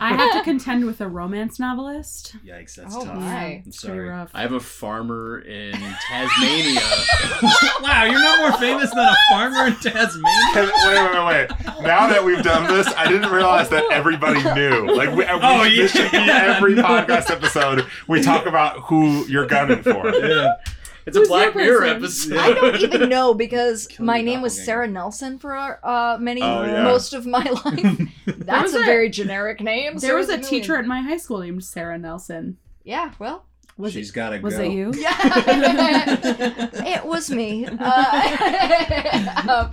I have to contend with a romance novelist. Yikes, that's Oh, tough. my. I'm sorry. rough. I have a farmer in Tasmania. wow, you're not more famous than a farmer in Tasmania. wait wait wait wait now that we've done this i didn't realize that everybody knew like we, we Oh, this should be every No. podcast episode we talk about who you're gunning for Yeah. It's Who's a Black Mirror episode. I don't even know because Kill my name was. Sarah Nelson for uh, many Oh, yeah. most of my life. That's a a- very generic name. There was a Sarah's teacher at my high school named Sarah Nelson. Yeah, well, Was She's it? got to go. Was it you? yeah, it was me. Uh, um,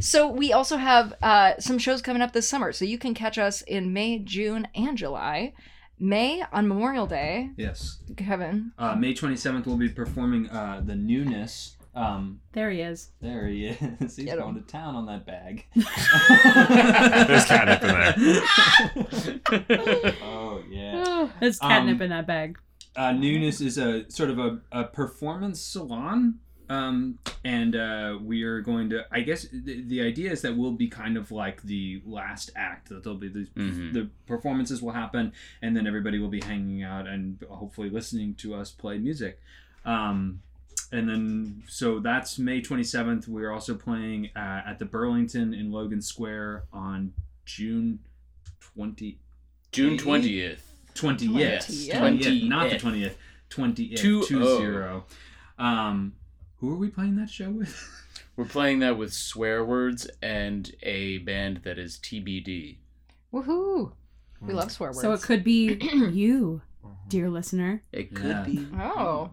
so we also have uh, some shows coming up this summer. So you can catch us in May, June, and July. May on Memorial Day, Yes. Kevin. Uh, May 27th, we'll be performing uh, the newness. Um, There he is. there he is. He's Get going him. to town on that bag. There's catnip in there. oh, yeah. There's catnip Um, in that bag. uh, Newness is a sort of a, a performance salon. Um, and uh, we are going to, I guess the, the idea is that we'll be kind of like the last act, that there'll be these, Mhm. the performances will happen, and then everybody will be hanging out and hopefully listening to us play music. Um, and then, so that's May 27th. We're also playing uh, at the Burlington in Logan Square on June 20. June twentieth. Twentieth. 20th. Twentieth. Not the 20th. twentieth. Twentieth. Two Two oh. Um, who are we playing that show with? We're playing that with swear words and a band that is TBD. Woohoo! We love swear words. So it could be you, dear listener. It could Yeah. be. Oh.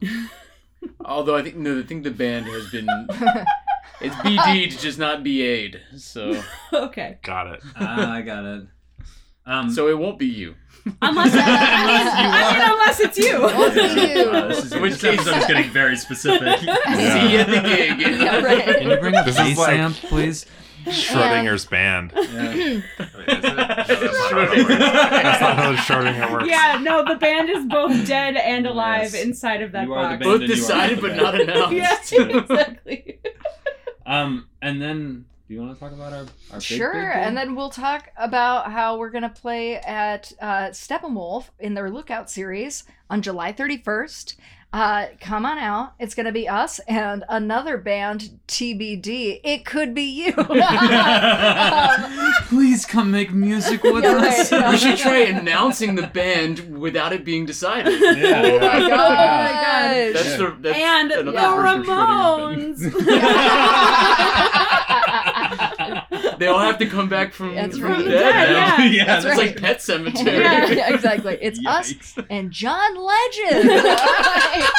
Although I think no, I think the band has been it's BD'd, just not BA'd. So okay. Got it. Ah, I got it. Um, so it won't be you. Unless, I mean, unless it's you. What's it you? uh, this is In which this episode is case- getting very specific. See you at the gig. Yeah, right. Can you bring up This bass is like- amp, please? Schrodinger's band. Yeah. Is it? No, that's not how. That's not how Schrodinger works. Yeah, no, the band is both dead and alive Yes. inside of that You are the box. band. Both and you are decided but not announced. yeah, exactly. Um, and then do you want to talk about our, our big, Sure, big and then we'll talk about how we're gonna play at uh, Steppenwolf in their Lookout series on July 31st. Uh, come on out. It's gonna be us and another band, TBD. It could be you. Um, Please come make music with Yeah, us. right. We should try announcing the band without it being decided. Yeah. oh my god! gosh. That's the that's and the another version of Schrodinger's band. Ramones. They all have to come back from, That's from right. the dead. Yeah, now. yeah. yeah, That's It's right. like Pet Sematary. yeah, yeah, exactly. It's us and John Legend.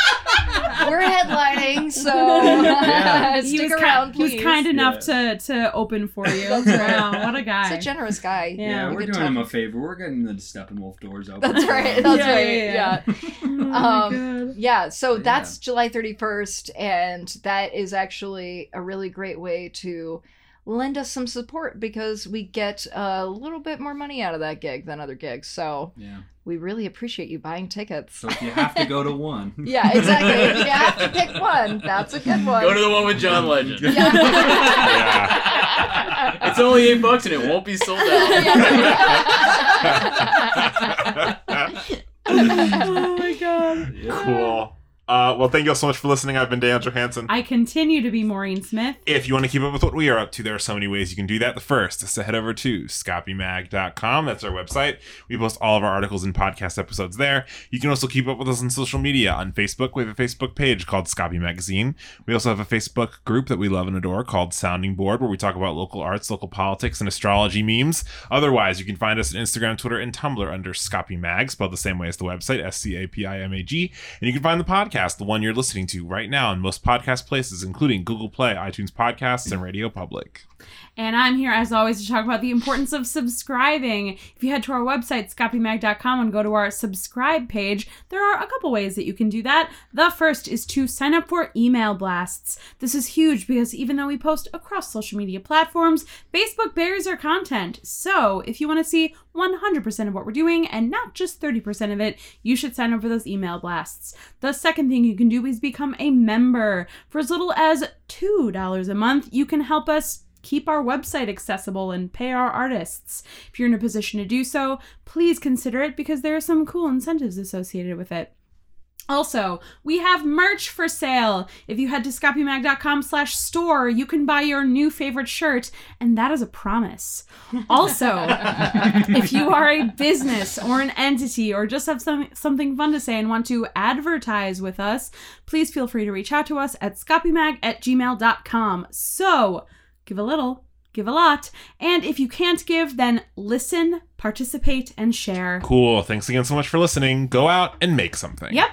We're headlining, so Yeah. stick he was around, kind, he was kind enough to to open for you. That's right. Wow, what a guy. He's a generous guy. Yeah, Yeah, We we're doing talk- him a favor. We're getting the Steppenwolf doors open. That's right. him. That's Yeah, right. yeah, Yeah. yeah. Oh my Um, God. Yeah, so Yeah. that's July 31st, and that is actually a really great way to lend us some support because we get a little bit more money out of that gig than other gigs. So Yeah. we really appreciate you buying tickets. So if you have to go to one. Yeah, exactly. if you have to pick one, that's a good one. Go to the one with John Legend. yeah. It's only eight bucks and it won't be sold out. oh my god. Cool. Uh, well, thank you all so much for listening. I've been Dan Johansson. I continue to be Maureen Smith. If you want to keep up with what we are up to, there are so many ways you can do that. The first is to head over to scapimag.com. That's our website. We post all of our articles and podcast episodes there. You can also keep up with us on social media. On Facebook, we have a Facebook page called Scapi Magazine. We also have a Facebook group that we love and adore called Sounding Board, where we talk about local arts, local politics, and astrology memes. Otherwise, you can find us on Instagram, Twitter, and Tumblr under Scapi Mag, spelled the same way as the website, S C A P I M A G. And you can find the podcast, the one you're listening to right now, in most podcast places, including Google Play, iTunes Podcasts, and Radio Public. And I'm here, as always, to talk about the importance of subscribing. If you head to our website, scapimag.com, and go to our subscribe page, there are a couple ways that you can do that. The first is to sign up for email blasts. This is huge because even though we post across social media platforms, Facebook buries our content. So if you want to see 100% of what we're doing and not just 30% of it, you should sign up for those email blasts. The second thing you can do is become a member. For as little as $2 a month, you can help us keep our website accessible and pay our artists. If you're in a position to do so, please consider it because there are some cool incentives associated with it. Also, we have merch for sale. If you head to scapimag.com slash store, you can buy your new favorite shirt, and that is a promise. Also, if you are a business or an entity or just have some, something fun to say and want to advertise with us, please feel free to reach out to us at scapimag at gmail.com. So, give a little, give a lot, and if you can't give, then listen, participate, and share. Cool. Thanks again so much for listening. Go out and make something. Yep.